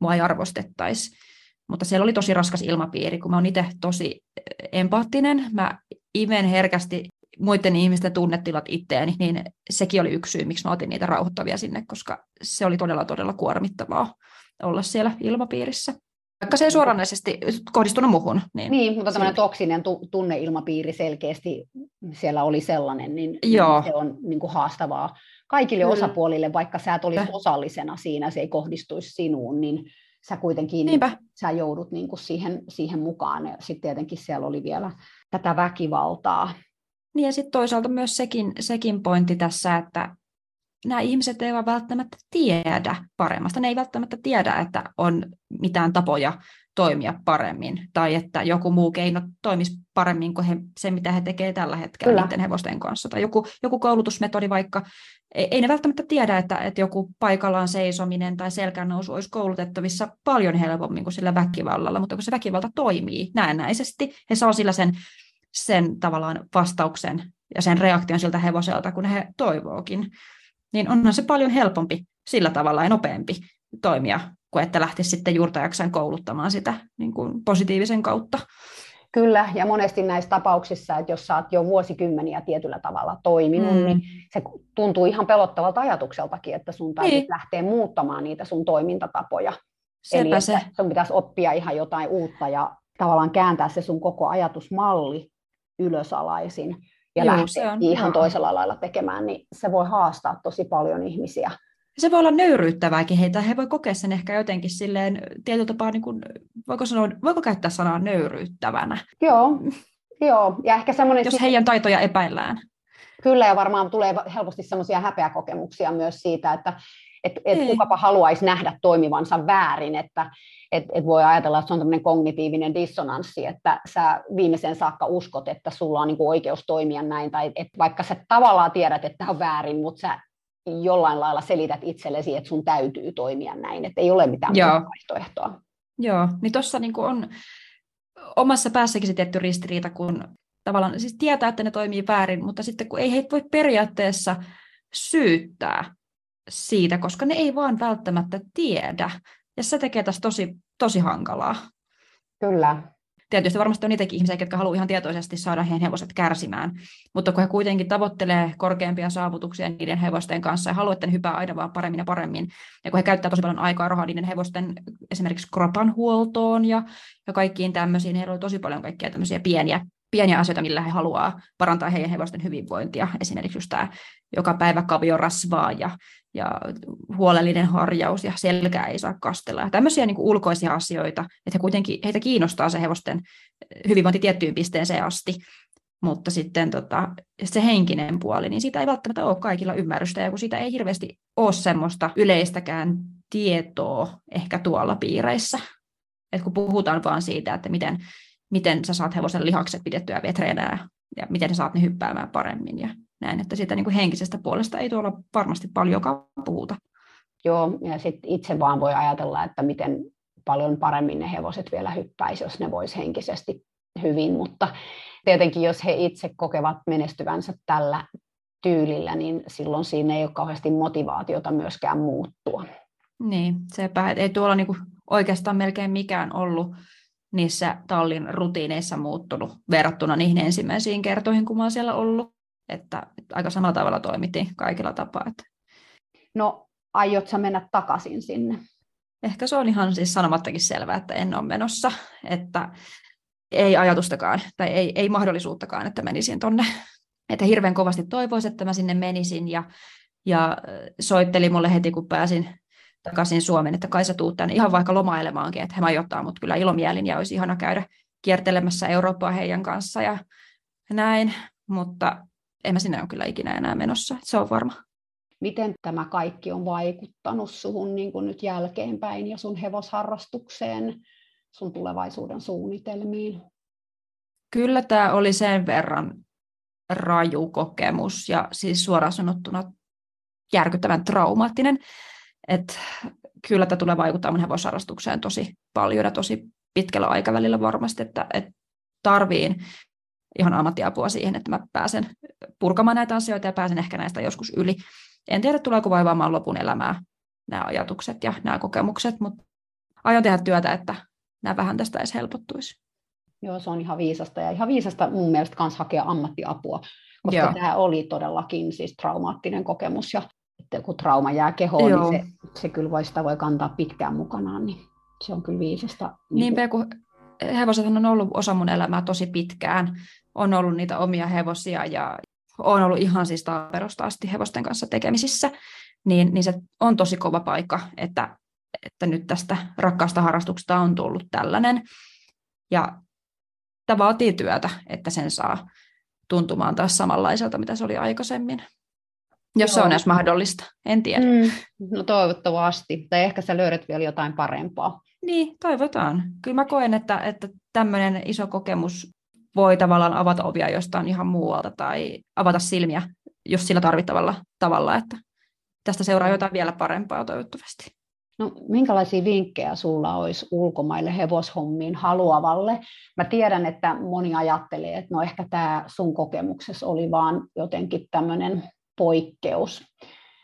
mua ei arvostettaisi. Mutta siellä oli tosi raskas ilmapiiri, kun mä oon itse tosi eh, empaattinen. Mä imen herkästi muiden ihmisten tunnetilat itteeni, niin sekin oli yksi syy, miksi mä otin niitä rauhoittavia sinne, koska se oli todella, todella kuormittavaa olla siellä ilmapiirissä. Vaikka se ei suoranaisesti kohdistunut muuhun. Niin, niin mutta tämmöinen toksinen tu- tunneilmapiiri selkeästi siellä oli sellainen, niin, Joo. se on niin kuin haastavaa kaikille Kyllä. osapuolille, vaikka sä et olisi osallisena siinä, se ei kohdistuisi sinuun, niin sä kuitenkin Niinpä. sä joudut niin kuin siihen, siihen mukaan. Ja sitten tietenkin siellä oli vielä tätä väkivaltaa. Niin ja sitten toisaalta myös sekin, sekin pointti tässä, että nämä ihmiset eivät välttämättä tiedä paremmasta. Ne ei välttämättä tiedä, että on mitään tapoja toimia paremmin tai että joku muu keino toimisi paremmin kuin he, se, mitä he tekevät tällä hetkellä Kyllä. niiden hevosten kanssa. Tai joku, joku koulutusmetodi vaikka. Ei, ei ne välttämättä tiedä, että, että joku paikallaan seisominen tai selkänousu olisi koulutettavissa paljon helpommin kuin sillä väkivallalla, mutta kun se väkivalta toimii näennäisesti, he saa sillä sen, sen tavallaan vastauksen ja sen reaktion siltä hevoselta, kun he toivookin niin onhan se paljon helpompi sillä tavalla ja nopeampi toimia, kuin että lähtisi sitten juurtajakseen kouluttamaan sitä niin kuin positiivisen kautta. Kyllä, ja monesti näissä tapauksissa, että jos sä oot jo vuosikymmeniä tietyllä tavalla toiminut, mm. niin se tuntuu ihan pelottavalta ajatukseltakin, että sun täytyy niin. lähteä muuttamaan niitä sun toimintatapoja. Sepä Eli se. sun pitäisi oppia ihan jotain uutta ja tavallaan kääntää se sun koko ajatusmalli ylösalaisin. Ja Joo, lähteä ihan joo. toisella lailla tekemään, niin se voi haastaa tosi paljon ihmisiä. Se voi olla nöyryyttävääkin heitä. He voi kokea sen ehkä jotenkin silleen tietyllä tapaa, niin kuin, voiko, sanoa, voiko käyttää sanaa nöyryyttävänä? Joo, joo. Ja ehkä semmoinen... Jos heidän taitoja epäillään. Kyllä, ja varmaan tulee helposti semmoisia häpeäkokemuksia myös siitä, että et, et niin. kukapa haluaisi nähdä toimivansa väärin, että et, et voi ajatella, että se on tämmöinen kognitiivinen dissonanssi, että sä viimeiseen saakka uskot, että sulla on niinku oikeus toimia näin, tai että vaikka sä tavallaan tiedät, että tämä on väärin, mutta sä jollain lailla selität itsellesi, että sun täytyy toimia näin, että ei ole mitään Joo. vaihtoehtoa. Joo, niin tuossa niinku on omassa päässäkin se tietty ristiriita, kun tavallaan siis tietää, että ne toimii väärin, mutta sitten kun ei heitä voi periaatteessa syyttää siitä, koska ne ei vaan välttämättä tiedä. Ja se tekee tästä tosi, tosi hankalaa. Kyllä. Tietysti varmasti on niitäkin ihmisiä, jotka haluaa ihan tietoisesti saada heidän hevoset kärsimään, mutta kun he kuitenkin tavoittelee korkeampia saavutuksia niiden hevosten kanssa ja haluaa, että ne hypää aina vaan paremmin ja paremmin, ja kun he käyttää tosi paljon aikaa rahaa niiden hevosten esimerkiksi kropan huoltoon ja, ja kaikkiin tämmöisiin, heillä on tosi paljon kaikkia tämmöisiä pieniä pieniä asioita, millä he haluaa parantaa heidän hevosten hyvinvointia. Esimerkiksi just tämä joka päivä kavio rasvaa ja, ja huolellinen harjaus ja selkää ei saa kastella. Ja tämmöisiä niin kuin ulkoisia asioita, että he kuitenkin, heitä kiinnostaa se hevosten hyvinvointi tiettyyn pisteeseen asti. Mutta sitten tota, se henkinen puoli, niin siitä ei välttämättä ole kaikilla ymmärrystä, ja kun siitä ei hirveästi ole semmoista yleistäkään tietoa ehkä tuolla piireissä. Et kun puhutaan vaan siitä, että miten miten sä saat hevosen lihakset pidettyä vetreenä ja miten sä saat ne hyppäämään paremmin ja näin, että siitä niin kuin henkisestä puolesta ei tuolla varmasti paljonkaan puhuta. Joo, ja sitten itse vaan voi ajatella, että miten paljon paremmin ne hevoset vielä hyppäisi, jos ne vois henkisesti hyvin, mutta tietenkin jos he itse kokevat menestyvänsä tällä tyylillä, niin silloin siinä ei ole kauheasti motivaatiota myöskään muuttua. Niin, sepä, ei tuolla niinku oikeastaan melkein mikään ollut niissä tallin rutiineissa muuttunut verrattuna niihin ensimmäisiin kertoihin, kun mä oon siellä ollut. Että aika samalla tavalla toimittiin kaikilla tapaa. Että... No, aiot sä mennä takaisin sinne? Ehkä se on ihan siis sanomattakin selvää, että en ole menossa. Että ei ajatustakaan tai ei, ei mahdollisuuttakaan, että menisin tonne. Että hirveän kovasti toivoisin, että mä sinne menisin ja, ja soitteli mulle heti, kun pääsin takaisin Suomeen, että kai sä tuut tänne ihan vaikka lomailemaankin, että he majoittaa mut kyllä ilomielin ja olisi ihana käydä kiertelemässä Eurooppaa heidän kanssa ja näin, mutta en mä sinne ole kyllä ikinä enää menossa, se on varma. Miten tämä kaikki on vaikuttanut suhun niin kuin nyt jälkeenpäin ja sun hevosharrastukseen, sun tulevaisuuden suunnitelmiin? Kyllä tämä oli sen verran raju kokemus ja siis suoraan sanottuna järkyttävän traumaattinen, et kyllä tämä tulee vaikuttaa mun hevosharrastukseen tosi paljon ja tosi pitkällä aikavälillä varmasti, että, että tarviin ihan ammattiapua siihen, että mä pääsen purkamaan näitä asioita ja pääsen ehkä näistä joskus yli. En tiedä, tuleeko vaivaamaan lopun elämää nämä ajatukset ja nämä kokemukset, mutta aion tehdä työtä, että nämä vähän tästä edes helpottuisi. Joo, se on ihan viisasta ja ihan viisasta mun mielestä myös hakea ammattiapua, koska Joo. tämä oli todellakin siis traumaattinen kokemus ja kun trauma jää kehoon, Joo. niin se, se kyllä voi, sitä voi kantaa pitkään mukanaan, niin se on kyllä viisasta. Niin Niinpä, kun hevoset on ollut osa mun elämää tosi pitkään. On ollut niitä omia hevosia ja on ollut ihan siis taaperosta asti hevosten kanssa tekemisissä, niin, niin se on tosi kova paikka, että, että nyt tästä rakkaasta harrastuksesta on tullut tällainen. Ja tämä vaatii työtä, että sen saa tuntumaan taas samanlaiselta, mitä se oli aikaisemmin. Jos se on edes mahdollista, en tiedä. Mm, no toivottavasti, tai ehkä sä löydät vielä jotain parempaa. Niin, toivotaan. Kyllä mä koen, että, että tämmöinen iso kokemus voi tavallaan avata ovia jostain ihan muualta tai avata silmiä, jos sillä tarvittavalla tavalla, että tästä seuraa mm. jotain vielä parempaa toivottavasti. No, minkälaisia vinkkejä sulla olisi ulkomaille hevoshommiin haluavalle? Mä tiedän, että moni ajattelee, että no ehkä tämä sun kokemuksessa oli vaan jotenkin tämmöinen poikkeus.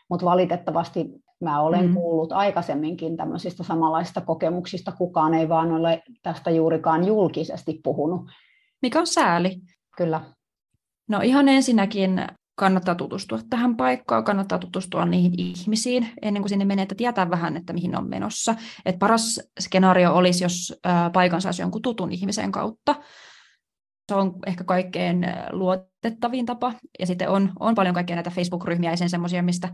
Mutta valitettavasti mä olen mm. kuullut aikaisemminkin tämmöisistä samanlaisista kokemuksista. Kukaan ei vaan ole tästä juurikaan julkisesti puhunut. Mikä on sääli? Kyllä. No ihan ensinnäkin kannattaa tutustua tähän paikkaan, kannattaa tutustua niihin ihmisiin ennen kuin sinne menee, että tietää vähän, että mihin on menossa. Et paras skenaario olisi, jos paikan saisi jonkun tutun ihmisen kautta, Se on ehkä kaikkein luotettavin tapa. Ja sitten on, on paljon kaikkia näitä Facebook-ryhmiä ja sen semmoisia, mistä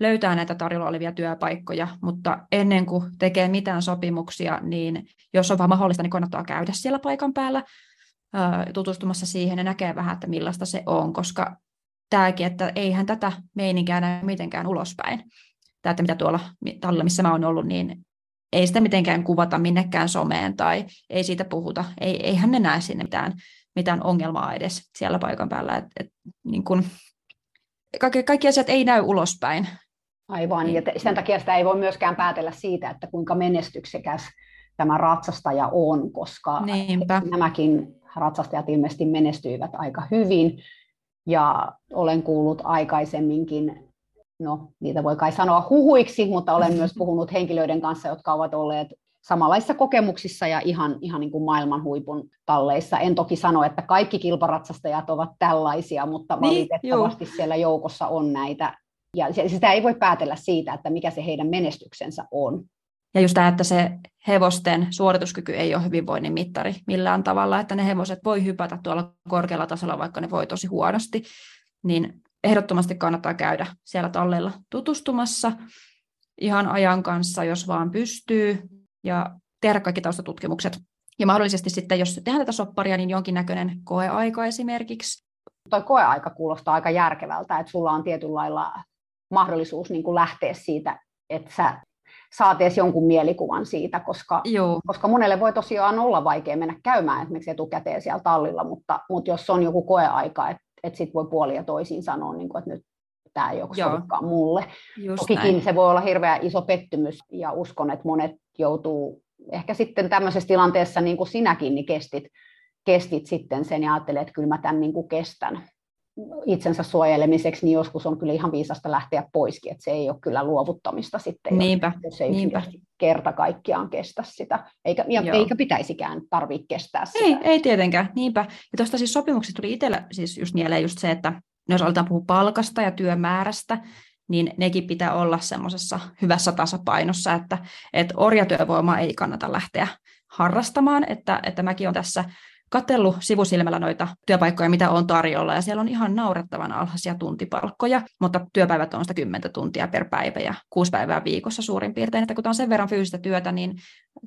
löytää näitä tarjolla olevia työpaikkoja, mutta ennen kuin tekee mitään sopimuksia, niin jos on vaan mahdollista, niin kannattaa käydä siellä paikan päällä tutustumassa siihen ja näkee vähän, että millaista se on, koska tämäkin, että eihän tätä meininkään näy mitenkään ulospäin. Tämä, että mitä tuolla tallella, missä mä oon ollut, niin ei sitä mitenkään kuvata minnekään someen tai ei siitä puhuta. Ei, eihän ne näe sinne mitään, mitään ongelmaa edes siellä paikan päällä. Et, et, niin kun, kaikki, kaikki asiat ei näy ulospäin. Aivan, ja sen takia sitä ei voi myöskään päätellä siitä, että kuinka menestyksekäs tämä ratsastaja on, koska Niinpä. nämäkin ratsastajat ilmeisesti menestyivät aika hyvin. Ja olen kuullut aikaisemminkin, no niitä voi kai sanoa huhuiksi, mutta olen myös puhunut henkilöiden kanssa, jotka ovat olleet samanlaisissa kokemuksissa ja ihan, ihan niin kuin maailman huipun talleissa. En toki sano, että kaikki kilparatsastajat ovat tällaisia, mutta niin, valitettavasti juu. siellä joukossa on näitä. Ja sitä ei voi päätellä siitä, että mikä se heidän menestyksensä on. Ja just tämä, että se hevosten suorituskyky ei ole hyvinvoinnin mittari millään tavalla, että ne hevoset voi hypätä tuolla korkealla tasolla, vaikka ne voi tosi huonosti, niin ehdottomasti kannattaa käydä siellä tallella tutustumassa ihan ajan kanssa, jos vaan pystyy, ja tehdä kaikki taustatutkimukset. Ja mahdollisesti sitten, jos tehdään tätä sopparia, niin jonkinnäköinen koeaika esimerkiksi. Tuo koeaika kuulostaa aika järkevältä, että sulla on tietynlailla mahdollisuus niin kuin lähteä siitä, että sä saat edes jonkun mielikuvan siitä, koska, Joo. koska monelle voi tosiaan olla vaikea mennä käymään esimerkiksi etukäteen siellä tallilla, mutta, mutta jos on joku koeaika, että et sitten voi puoli ja toisin sanoa, niin kuin, että nyt tämä ei ole mulle. Just Tokikin näin. se voi olla hirveän iso pettymys ja uskon, että monet joutuu ehkä sitten tämmöisessä tilanteessa, niin kuin sinäkin, niin kestit, kestit sitten sen ja ajattelet, että kyllä mä tämän niin kuin kestän itsensä suojelemiseksi, niin joskus on kyllä ihan viisasta lähteä poiskin, että se ei ole kyllä luovuttamista sitten, niinpä, jos ei niinpä. kerta kaikkiaan kestä sitä, eikä, ja eikä pitäisikään tarvitse kestää sitä. Ei, ei tietenkään, niinpä. Ja tuosta siis sopimuksesta tuli itsellä siis just mieleen just se, että jos aletaan puhua palkasta ja työmäärästä, niin nekin pitää olla semmoisessa hyvässä tasapainossa, että, että orjatyövoima ei kannata lähteä harrastamaan, että, että mäkin on tässä katsellut sivusilmällä noita työpaikkoja, mitä on tarjolla, ja siellä on ihan naurettavan alhaisia tuntipalkkoja, mutta työpäivät on sitä 10 tuntia per päivä ja kuusi päivää viikossa suurin piirtein, että kun on sen verran fyysistä työtä, niin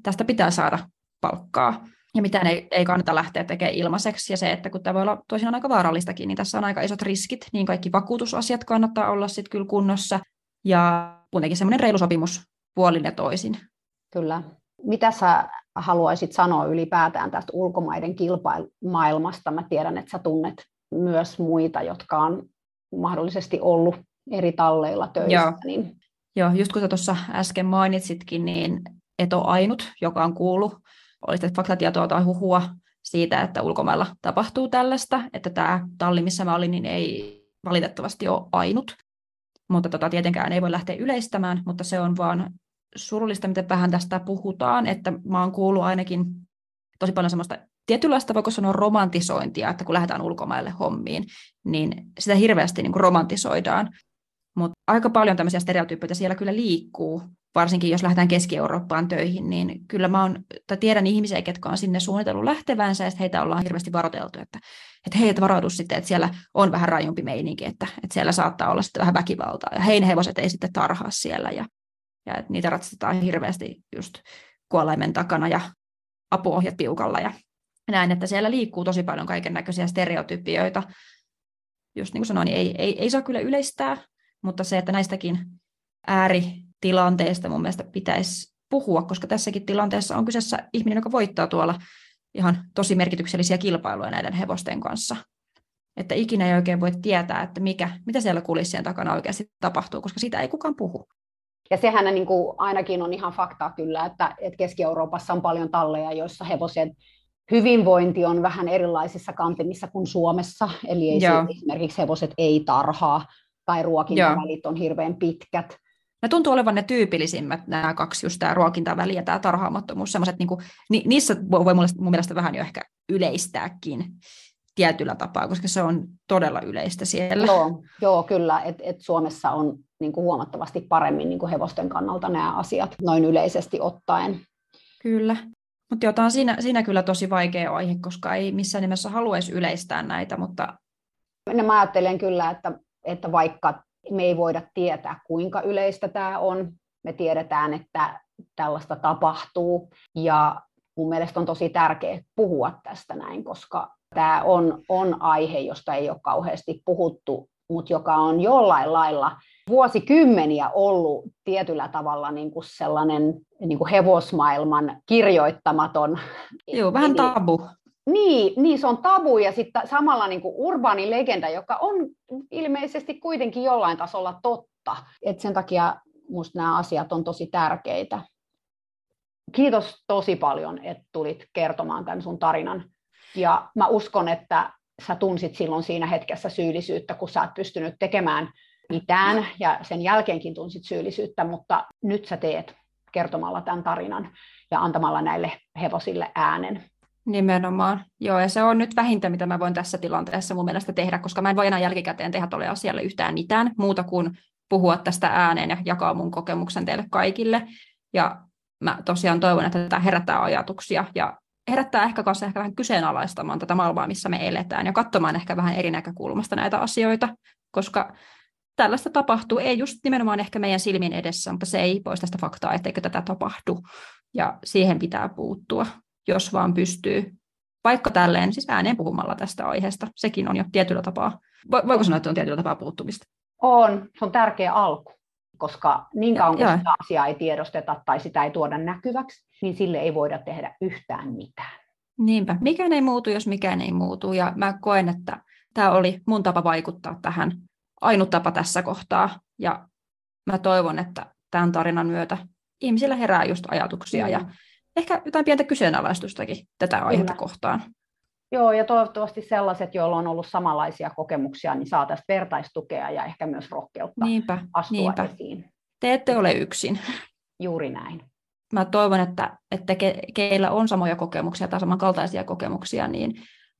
tästä pitää saada palkkaa. Ja mitään ei, ei kannata lähteä tekemään ilmaiseksi. Ja se, että kun tämä voi olla toisinaan aika vaarallistakin, niin tässä on aika isot riskit, niin kaikki vakuutusasiat kannattaa olla sitten kyllä kunnossa. Ja kuitenkin semmoinen reilu sopimus puolin ja toisin. Kyllä. Mitä sä haluaisit sanoa ylipäätään tästä ulkomaiden kilpailumaailmasta? Mä tiedän, että sä tunnet myös muita, jotka on mahdollisesti ollut eri talleilla töissä. Joo, niin... Joo just kun sä tuossa äsken mainitsitkin, niin et ole ainut, joka on kuullut, oli sitten faktatietoa tai huhua siitä, että ulkomailla tapahtuu tällaista, että tämä talli, missä mä olin, niin ei valitettavasti ole ainut. Mutta tota, tietenkään ei voi lähteä yleistämään, mutta se on vaan surullista, miten vähän tästä puhutaan, että mä oon kuullut ainakin tosi paljon semmoista tietynlaista, voiko sanoa romantisointia, että kun lähdetään ulkomaille hommiin, niin sitä hirveästi niin kuin romantisoidaan. Mutta aika paljon tämmöisiä stereotypioita siellä kyllä liikkuu, varsinkin jos lähdetään Keski-Eurooppaan töihin, niin kyllä mä on, tai tiedän ihmisiä, ketkä on sinne suunnitellut lähtevänsä, ja heitä ollaan hirveästi varoiteltu, että, että hei, varaudu sitten, että siellä on vähän rajumpi meininki, että, että siellä saattaa olla sitten vähän väkivaltaa, ja hei, hevoset ei sitten tarhaa siellä, ja ja että niitä ratsastetaan hirveästi just kuolaimen takana ja apuohjat piukalla ja näin, että siellä liikkuu tosi paljon kaiken näköisiä stereotypioita. Just niin kuin sanoin, niin ei, ei, ei saa kyllä yleistää, mutta se, että näistäkin ääritilanteista mun mielestä pitäisi puhua, koska tässäkin tilanteessa on kyseessä ihminen, joka voittaa tuolla ihan tosi merkityksellisiä kilpailuja näiden hevosten kanssa. Että ikinä ei oikein voi tietää, että mikä, mitä siellä kulissien takana oikeasti tapahtuu, koska siitä ei kukaan puhu. Ja sehän niin kuin ainakin on ihan faktaa kyllä, että, että Keski-Euroopassa on paljon talleja, joissa hevosen hyvinvointi on vähän erilaisissa kantimissa kuin Suomessa. Eli ei esimerkiksi hevoset ei tarhaa tai ruokintavälit on hirveän pitkät. Ne tuntuu olevan ne tyypillisimmät, nämä kaksi, just tämä ruokintaväli ja tämä tarhaamattomuus. Semmoiset, niin kuin, ni, niissä voi mun mielestä vähän jo ehkä yleistääkin tietyllä tapaa, koska se on todella yleistä siellä. Joo, joo kyllä, että et Suomessa on niin kuin huomattavasti paremmin niin kuin hevosten kannalta nämä asiat noin yleisesti ottaen. Kyllä. Mutta jotain siinä, siinä kyllä tosi vaikea aihe, koska ei missään nimessä haluaisi yleistää näitä, mutta... Mä ajattelen kyllä, että, että vaikka me ei voida tietää, kuinka yleistä tämä on, me tiedetään, että tällaista tapahtuu, ja mun mielestä on tosi tärkeää puhua tästä näin, koska tämä on, on aihe, josta ei ole kauheasti puhuttu, mutta joka on jollain lailla vuosikymmeniä ollut tietyllä tavalla niin kuin sellainen niin kuin hevosmaailman kirjoittamaton. Joo, vähän tabu. Niin, niin, se on tabu ja sitten samalla niin kuin urbaani legenda, joka on ilmeisesti kuitenkin jollain tasolla totta. Et sen takia minusta nämä asiat on tosi tärkeitä. Kiitos tosi paljon, että tulit kertomaan tämän sun tarinan. Ja mä uskon, että sä tunsit silloin siinä hetkessä syyllisyyttä, kun sä et pystynyt tekemään mitään ja sen jälkeenkin tunsit syyllisyyttä, mutta nyt sä teet kertomalla tämän tarinan ja antamalla näille hevosille äänen. Nimenomaan. Joo, ja se on nyt vähintä, mitä mä voin tässä tilanteessa mun mielestä tehdä, koska mä en voi enää jälkikäteen tehdä tuolle asialle yhtään mitään muuta kuin puhua tästä ääneen ja jakaa mun kokemuksen teille kaikille. Ja mä tosiaan toivon, että tämä herättää ajatuksia ja herättää ehkä kanssa ehkä vähän kyseenalaistamaan tätä maailmaa, missä me eletään ja katsomaan ehkä vähän eri näkökulmasta näitä asioita, koska tällaista tapahtuu, ei just nimenomaan ehkä meidän silmin edessä, mutta se ei poista sitä faktaa, etteikö tätä tapahdu ja siihen pitää puuttua, jos vaan pystyy. Vaikka tälleen, siis ääneen puhumalla tästä aiheesta, sekin on jo tietyllä tapaa, voiko sanoa, että on tietyllä tapaa puuttumista? On, se on tärkeä alku koska niin kauan kuin sitä asiaa ei tiedosteta tai sitä ei tuoda näkyväksi, niin sille ei voida tehdä yhtään mitään. Niinpä. Mikään ei muutu, jos mikään ei muutu. Ja mä koen, että tämä oli mun tapa vaikuttaa tähän ainut tapa tässä kohtaa. Ja mä toivon, että tämän tarinan myötä ihmisillä herää just ajatuksia mm. ja ehkä jotain pientä kyseenalaistustakin tätä aihetta kohtaan. Joo, ja toivottavasti sellaiset, joilla on ollut samanlaisia kokemuksia, niin saa tästä vertaistukea ja ehkä myös rohkeutta niinpä, astua niinpä. esiin. Te ette ole yksin. Juuri näin. Mä toivon, että, että ke, keillä on samoja kokemuksia tai samankaltaisia kokemuksia, niin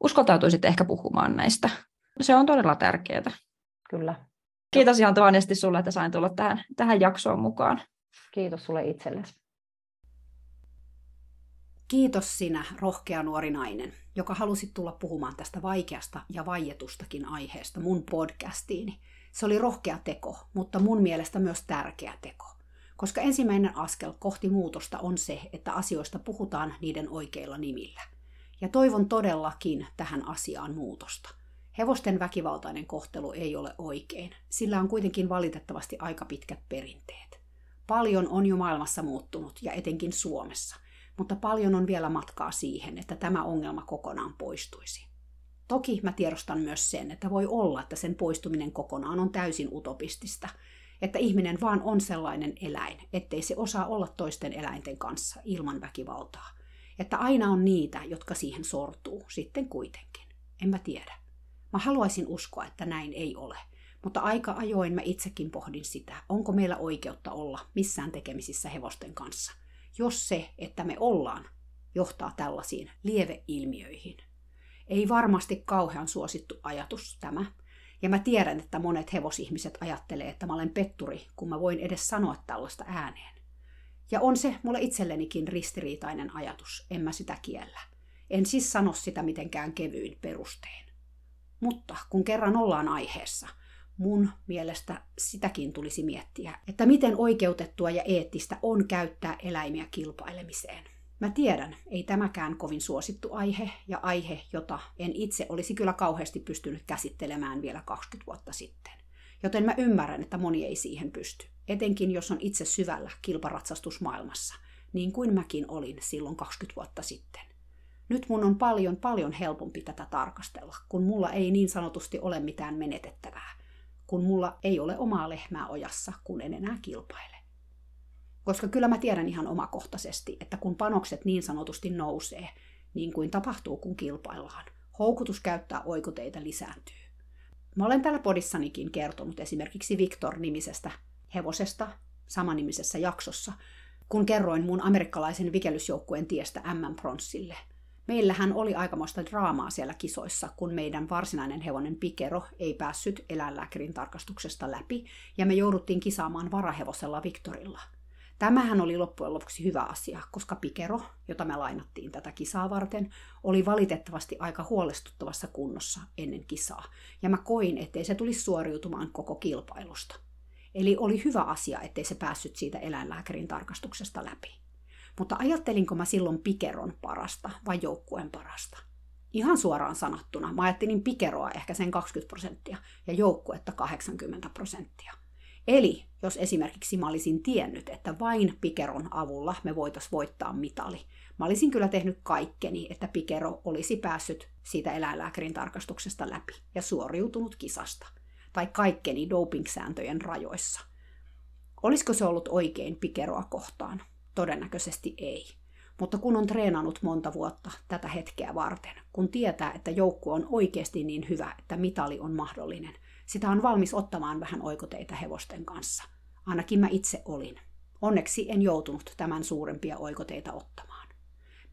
uskaltautuisitte ehkä puhumaan näistä. Se on todella tärkeää. Kyllä. Kiitos ihan tuonnesti sulle, että sain tulla tähän, tähän jaksoon mukaan. Kiitos sulle itsellesi. Kiitos sinä, rohkea nuori nainen, joka halusit tulla puhumaan tästä vaikeasta ja vaietustakin aiheesta mun podcastiini. Se oli rohkea teko, mutta mun mielestä myös tärkeä teko. Koska ensimmäinen askel kohti muutosta on se, että asioista puhutaan niiden oikeilla nimillä. Ja toivon todellakin tähän asiaan muutosta. Hevosten väkivaltainen kohtelu ei ole oikein, sillä on kuitenkin valitettavasti aika pitkät perinteet. Paljon on jo maailmassa muuttunut ja etenkin Suomessa – mutta paljon on vielä matkaa siihen, että tämä ongelma kokonaan poistuisi. Toki mä tiedostan myös sen, että voi olla, että sen poistuminen kokonaan on täysin utopistista, että ihminen vaan on sellainen eläin, ettei se osaa olla toisten eläinten kanssa ilman väkivaltaa. Että aina on niitä, jotka siihen sortuu, sitten kuitenkin. En mä tiedä. Mä haluaisin uskoa, että näin ei ole. Mutta aika ajoin mä itsekin pohdin sitä, onko meillä oikeutta olla missään tekemisissä hevosten kanssa jos se, että me ollaan, johtaa tällaisiin lieveilmiöihin. Ei varmasti kauhean suosittu ajatus tämä. Ja mä tiedän, että monet hevosihmiset ajattelee, että mä olen petturi, kun mä voin edes sanoa tällaista ääneen. Ja on se mulle itsellenikin ristiriitainen ajatus, en mä sitä kiellä. En siis sano sitä mitenkään kevyin perustein. Mutta kun kerran ollaan aiheessa – mun mielestä sitäkin tulisi miettiä, että miten oikeutettua ja eettistä on käyttää eläimiä kilpailemiseen. Mä tiedän, ei tämäkään kovin suosittu aihe ja aihe, jota en itse olisi kyllä kauheasti pystynyt käsittelemään vielä 20 vuotta sitten. Joten mä ymmärrän, että moni ei siihen pysty, etenkin jos on itse syvällä kilparatsastusmaailmassa, niin kuin mäkin olin silloin 20 vuotta sitten. Nyt mun on paljon, paljon helpompi tätä tarkastella, kun mulla ei niin sanotusti ole mitään menetettävää kun mulla ei ole omaa lehmää ojassa, kun en enää kilpaile. Koska kyllä mä tiedän ihan omakohtaisesti, että kun panokset niin sanotusti nousee, niin kuin tapahtuu kun kilpaillaan, houkutus käyttää oikoteita lisääntyy. Mä olen tällä podissanikin kertonut esimerkiksi Victor-nimisestä hevosesta samanimisessä jaksossa, kun kerroin mun amerikkalaisen vikelysjoukkueen tiestä M-pronssille – Meillähän oli aikamoista draamaa siellä kisoissa, kun meidän varsinainen hevonen Pikero ei päässyt eläinlääkärin tarkastuksesta läpi, ja me jouduttiin kisaamaan varahevosella Viktorilla. Tämähän oli loppujen lopuksi hyvä asia, koska Pikero, jota me lainattiin tätä kisaa varten, oli valitettavasti aika huolestuttavassa kunnossa ennen kisaa, ja mä koin, ettei se tulisi suoriutumaan koko kilpailusta. Eli oli hyvä asia, ettei se päässyt siitä eläinlääkärin tarkastuksesta läpi. Mutta ajattelinko mä silloin Pikeron parasta vai joukkueen parasta? Ihan suoraan sanottuna, mä ajattelin Pikeroa ehkä sen 20 prosenttia ja joukkuetta 80 prosenttia. Eli jos esimerkiksi mä olisin tiennyt, että vain Pikeron avulla me voitaisiin voittaa mitali, mä olisin kyllä tehnyt kaikkeni, että Pikero olisi päässyt siitä eläinlääkärin tarkastuksesta läpi ja suoriutunut kisasta. Tai kaikkeni doping-sääntöjen rajoissa. Olisiko se ollut oikein Pikeroa kohtaan? Todennäköisesti ei. Mutta kun on treenannut monta vuotta tätä hetkeä varten, kun tietää, että joukku on oikeasti niin hyvä, että mitali on mahdollinen, sitä on valmis ottamaan vähän oikoteita hevosten kanssa. Ainakin mä itse olin. Onneksi en joutunut tämän suurempia oikoteita ottamaan.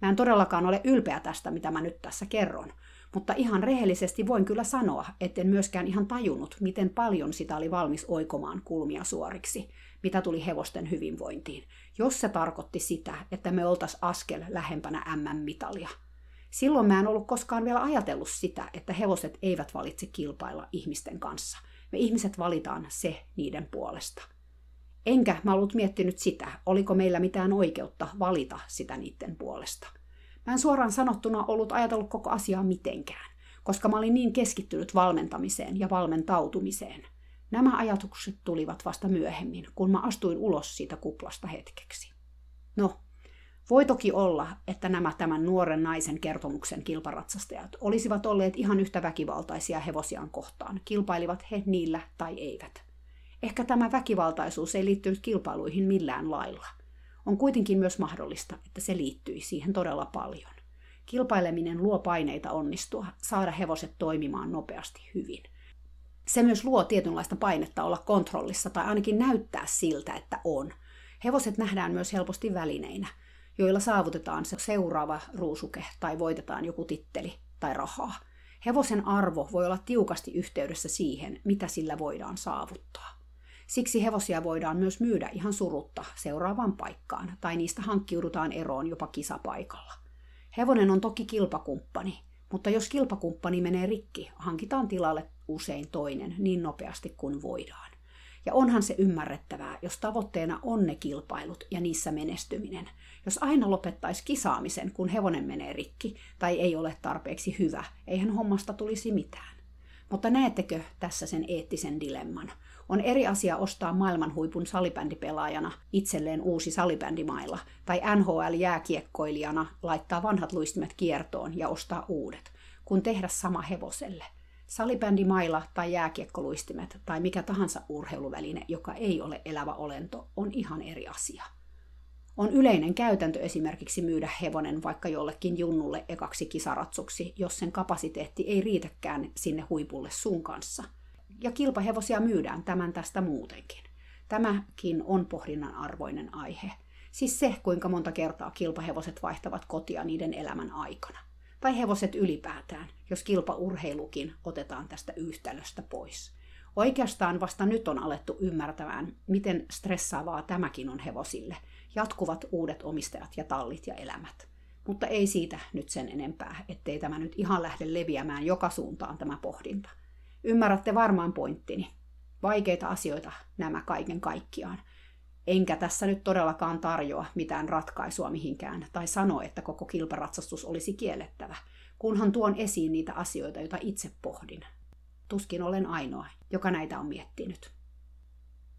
Mä en todellakaan ole ylpeä tästä, mitä mä nyt tässä kerron, mutta ihan rehellisesti voin kyllä sanoa, etten myöskään ihan tajunnut, miten paljon sitä oli valmis oikomaan kulmia suoriksi, mitä tuli hevosten hyvinvointiin, jos se tarkoitti sitä, että me oltais askel lähempänä MM-mitalia. Silloin mä en ollut koskaan vielä ajatellut sitä, että hevoset eivät valitse kilpailla ihmisten kanssa. Me ihmiset valitaan se niiden puolesta. Enkä mä ollut miettinyt sitä, oliko meillä mitään oikeutta valita sitä niiden puolesta. Mä en suoraan sanottuna ollut ajatellut koko asiaa mitenkään, koska mä olin niin keskittynyt valmentamiseen ja valmentautumiseen. Nämä ajatukset tulivat vasta myöhemmin, kun mä astuin ulos siitä kuplasta hetkeksi. No, voi toki olla, että nämä tämän nuoren naisen kertomuksen kilparatsastajat olisivat olleet ihan yhtä väkivaltaisia hevosiaan kohtaan, kilpailivat he niillä tai eivät. Ehkä tämä väkivaltaisuus ei liittynyt kilpailuihin millään lailla. On kuitenkin myös mahdollista, että se liittyi siihen todella paljon. Kilpaileminen luo paineita onnistua, saada hevoset toimimaan nopeasti hyvin. Se myös luo tietynlaista painetta olla kontrollissa tai ainakin näyttää siltä, että on. Hevoset nähdään myös helposti välineinä, joilla saavutetaan se seuraava ruusuke tai voitetaan joku titteli tai rahaa. Hevosen arvo voi olla tiukasti yhteydessä siihen, mitä sillä voidaan saavuttaa. Siksi hevosia voidaan myös myydä ihan surutta seuraavaan paikkaan, tai niistä hankkiudutaan eroon jopa kisapaikalla. Hevonen on toki kilpakumppani, mutta jos kilpakumppani menee rikki, hankitaan tilalle usein toinen niin nopeasti kuin voidaan. Ja onhan se ymmärrettävää, jos tavoitteena on ne kilpailut ja niissä menestyminen. Jos aina lopettaisi kisaamisen, kun hevonen menee rikki tai ei ole tarpeeksi hyvä, eihän hommasta tulisi mitään. Mutta näettekö tässä sen eettisen dilemman? On eri asia ostaa maailman huipun salibändipelaajana itselleen uusi salibändimailla, tai NHL-jääkiekkoilijana laittaa vanhat luistimet kiertoon ja ostaa uudet, kun tehdä sama hevoselle – Salibändimailla tai jääkiekkoluistimet tai mikä tahansa urheiluväline, joka ei ole elävä olento, on ihan eri asia. On yleinen käytäntö esimerkiksi myydä hevonen vaikka jollekin junnulle ekaksi kisaratsuksi, jos sen kapasiteetti ei riitäkään sinne huipulle sun kanssa. Ja kilpahevosia myydään tämän tästä muutenkin. Tämäkin on pohdinnan arvoinen aihe. Siis se, kuinka monta kertaa kilpahevoset vaihtavat kotia niiden elämän aikana tai hevoset ylipäätään, jos kilpaurheilukin otetaan tästä yhtälöstä pois. Oikeastaan vasta nyt on alettu ymmärtämään, miten stressaavaa tämäkin on hevosille, jatkuvat uudet omistajat ja tallit ja elämät. Mutta ei siitä nyt sen enempää, ettei tämä nyt ihan lähde leviämään joka suuntaan tämä pohdinta. Ymmärrätte varmaan pointtini. Vaikeita asioita nämä kaiken kaikkiaan, Enkä tässä nyt todellakaan tarjoa mitään ratkaisua mihinkään tai sano, että koko kilparatsastus olisi kiellettävä, kunhan tuon esiin niitä asioita, joita itse pohdin. Tuskin olen ainoa, joka näitä on miettinyt.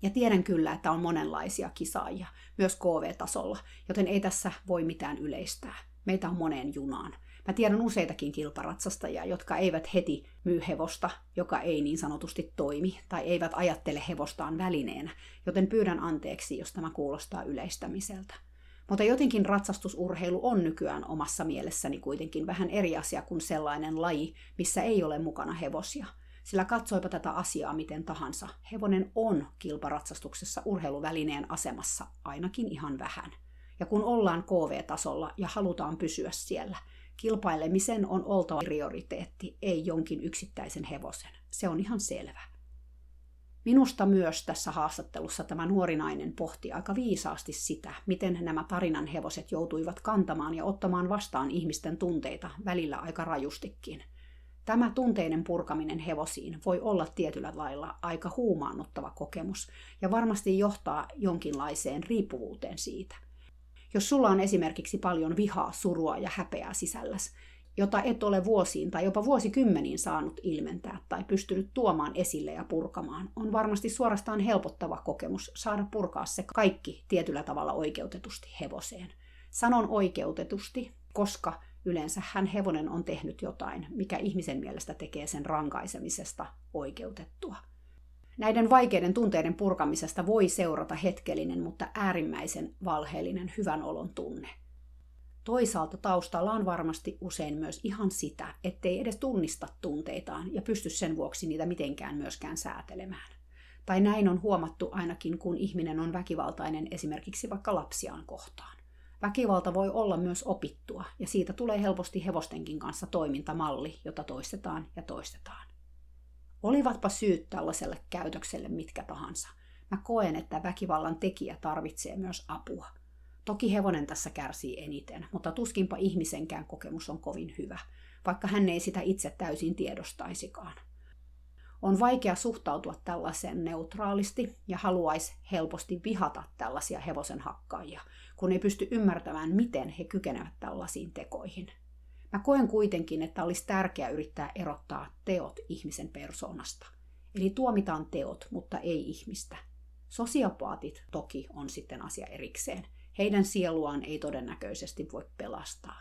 Ja tiedän kyllä, että on monenlaisia kisaajia, myös KV-tasolla, joten ei tässä voi mitään yleistää. Meitä on moneen junaan. Mä tiedän useitakin kilparatsastajia, jotka eivät heti myy hevosta, joka ei niin sanotusti toimi, tai eivät ajattele hevostaan välineenä, joten pyydän anteeksi, jos tämä kuulostaa yleistämiseltä. Mutta jotenkin ratsastusurheilu on nykyään omassa mielessäni kuitenkin vähän eri asia kuin sellainen laji, missä ei ole mukana hevosia. Sillä katsoipa tätä asiaa miten tahansa, hevonen on kilparatsastuksessa urheiluvälineen asemassa ainakin ihan vähän. Ja kun ollaan KV-tasolla ja halutaan pysyä siellä, Kilpailemisen on oltava prioriteetti, ei jonkin yksittäisen hevosen. Se on ihan selvä. Minusta myös tässä haastattelussa tämä nuori nainen pohti aika viisaasti sitä, miten nämä tarinan hevoset joutuivat kantamaan ja ottamaan vastaan ihmisten tunteita välillä aika rajustikin. Tämä tunteiden purkaminen hevosiin voi olla tietyllä lailla aika huumaannuttava kokemus ja varmasti johtaa jonkinlaiseen riippuvuuteen siitä. Jos sulla on esimerkiksi paljon vihaa, surua ja häpeää sisälläs, jota et ole vuosiin tai jopa vuosikymmeniin saanut ilmentää tai pystynyt tuomaan esille ja purkamaan, on varmasti suorastaan helpottava kokemus saada purkaa se kaikki tietyllä tavalla oikeutetusti hevoseen. Sanon oikeutetusti, koska yleensä hän hevonen on tehnyt jotain, mikä ihmisen mielestä tekee sen rankaisemisesta oikeutettua. Näiden vaikeiden tunteiden purkamisesta voi seurata hetkellinen, mutta äärimmäisen valheellinen hyvän olon tunne. Toisaalta taustalla on varmasti usein myös ihan sitä, ettei edes tunnista tunteitaan ja pysty sen vuoksi niitä mitenkään myöskään säätelemään. Tai näin on huomattu ainakin, kun ihminen on väkivaltainen esimerkiksi vaikka lapsiaan kohtaan. Väkivalta voi olla myös opittua, ja siitä tulee helposti hevostenkin kanssa toimintamalli, jota toistetaan ja toistetaan. Olivatpa syyt tällaiselle käytökselle mitkä tahansa. Mä koen, että väkivallan tekijä tarvitsee myös apua. Toki hevonen tässä kärsii eniten, mutta tuskinpa ihmisenkään kokemus on kovin hyvä, vaikka hän ei sitä itse täysin tiedostaisikaan. On vaikea suhtautua tällaiseen neutraalisti ja haluaisi helposti vihata tällaisia hevosen hakkaajia, kun ei pysty ymmärtämään, miten he kykenevät tällaisiin tekoihin. Mä koen kuitenkin, että olisi tärkeää yrittää erottaa teot ihmisen persoonasta. Eli tuomitaan teot, mutta ei ihmistä. Sosiopaatit toki on sitten asia erikseen. Heidän sieluaan ei todennäköisesti voi pelastaa.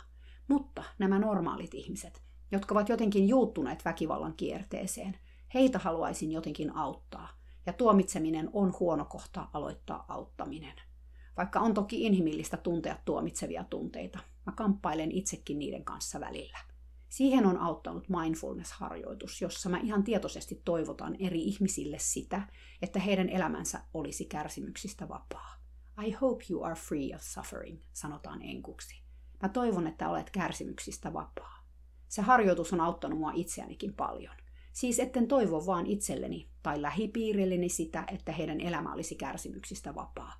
Mutta nämä normaalit ihmiset, jotka ovat jotenkin juuttuneet väkivallan kierteeseen, heitä haluaisin jotenkin auttaa. Ja tuomitseminen on huono kohta aloittaa auttaminen. Vaikka on toki inhimillistä tuntea tuomitsevia tunteita, mä kamppailen itsekin niiden kanssa välillä. Siihen on auttanut mindfulness-harjoitus, jossa mä ihan tietoisesti toivotan eri ihmisille sitä, että heidän elämänsä olisi kärsimyksistä vapaa. I hope you are free of suffering, sanotaan enkuksi. Mä toivon, että olet kärsimyksistä vapaa. Se harjoitus on auttanut mua itseänikin paljon. Siis etten toivo vaan itselleni tai lähipiirilleni sitä, että heidän elämä olisi kärsimyksistä vapaa,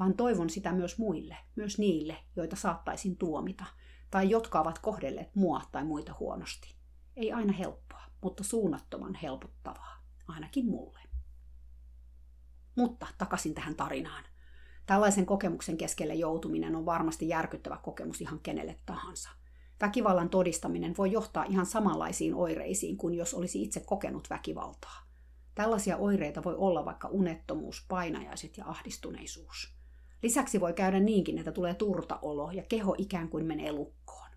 vaan toivon sitä myös muille, myös niille, joita saattaisin tuomita, tai jotka ovat kohdelleet mua tai muita huonosti. Ei aina helppoa, mutta suunnattoman helpottavaa, ainakin mulle. Mutta takaisin tähän tarinaan. Tällaisen kokemuksen keskelle joutuminen on varmasti järkyttävä kokemus ihan kenelle tahansa. Väkivallan todistaminen voi johtaa ihan samanlaisiin oireisiin kuin jos olisi itse kokenut väkivaltaa. Tällaisia oireita voi olla vaikka unettomuus, painajaiset ja ahdistuneisuus. Lisäksi voi käydä niinkin, että tulee turtaolo ja keho ikään kuin menee lukkoon.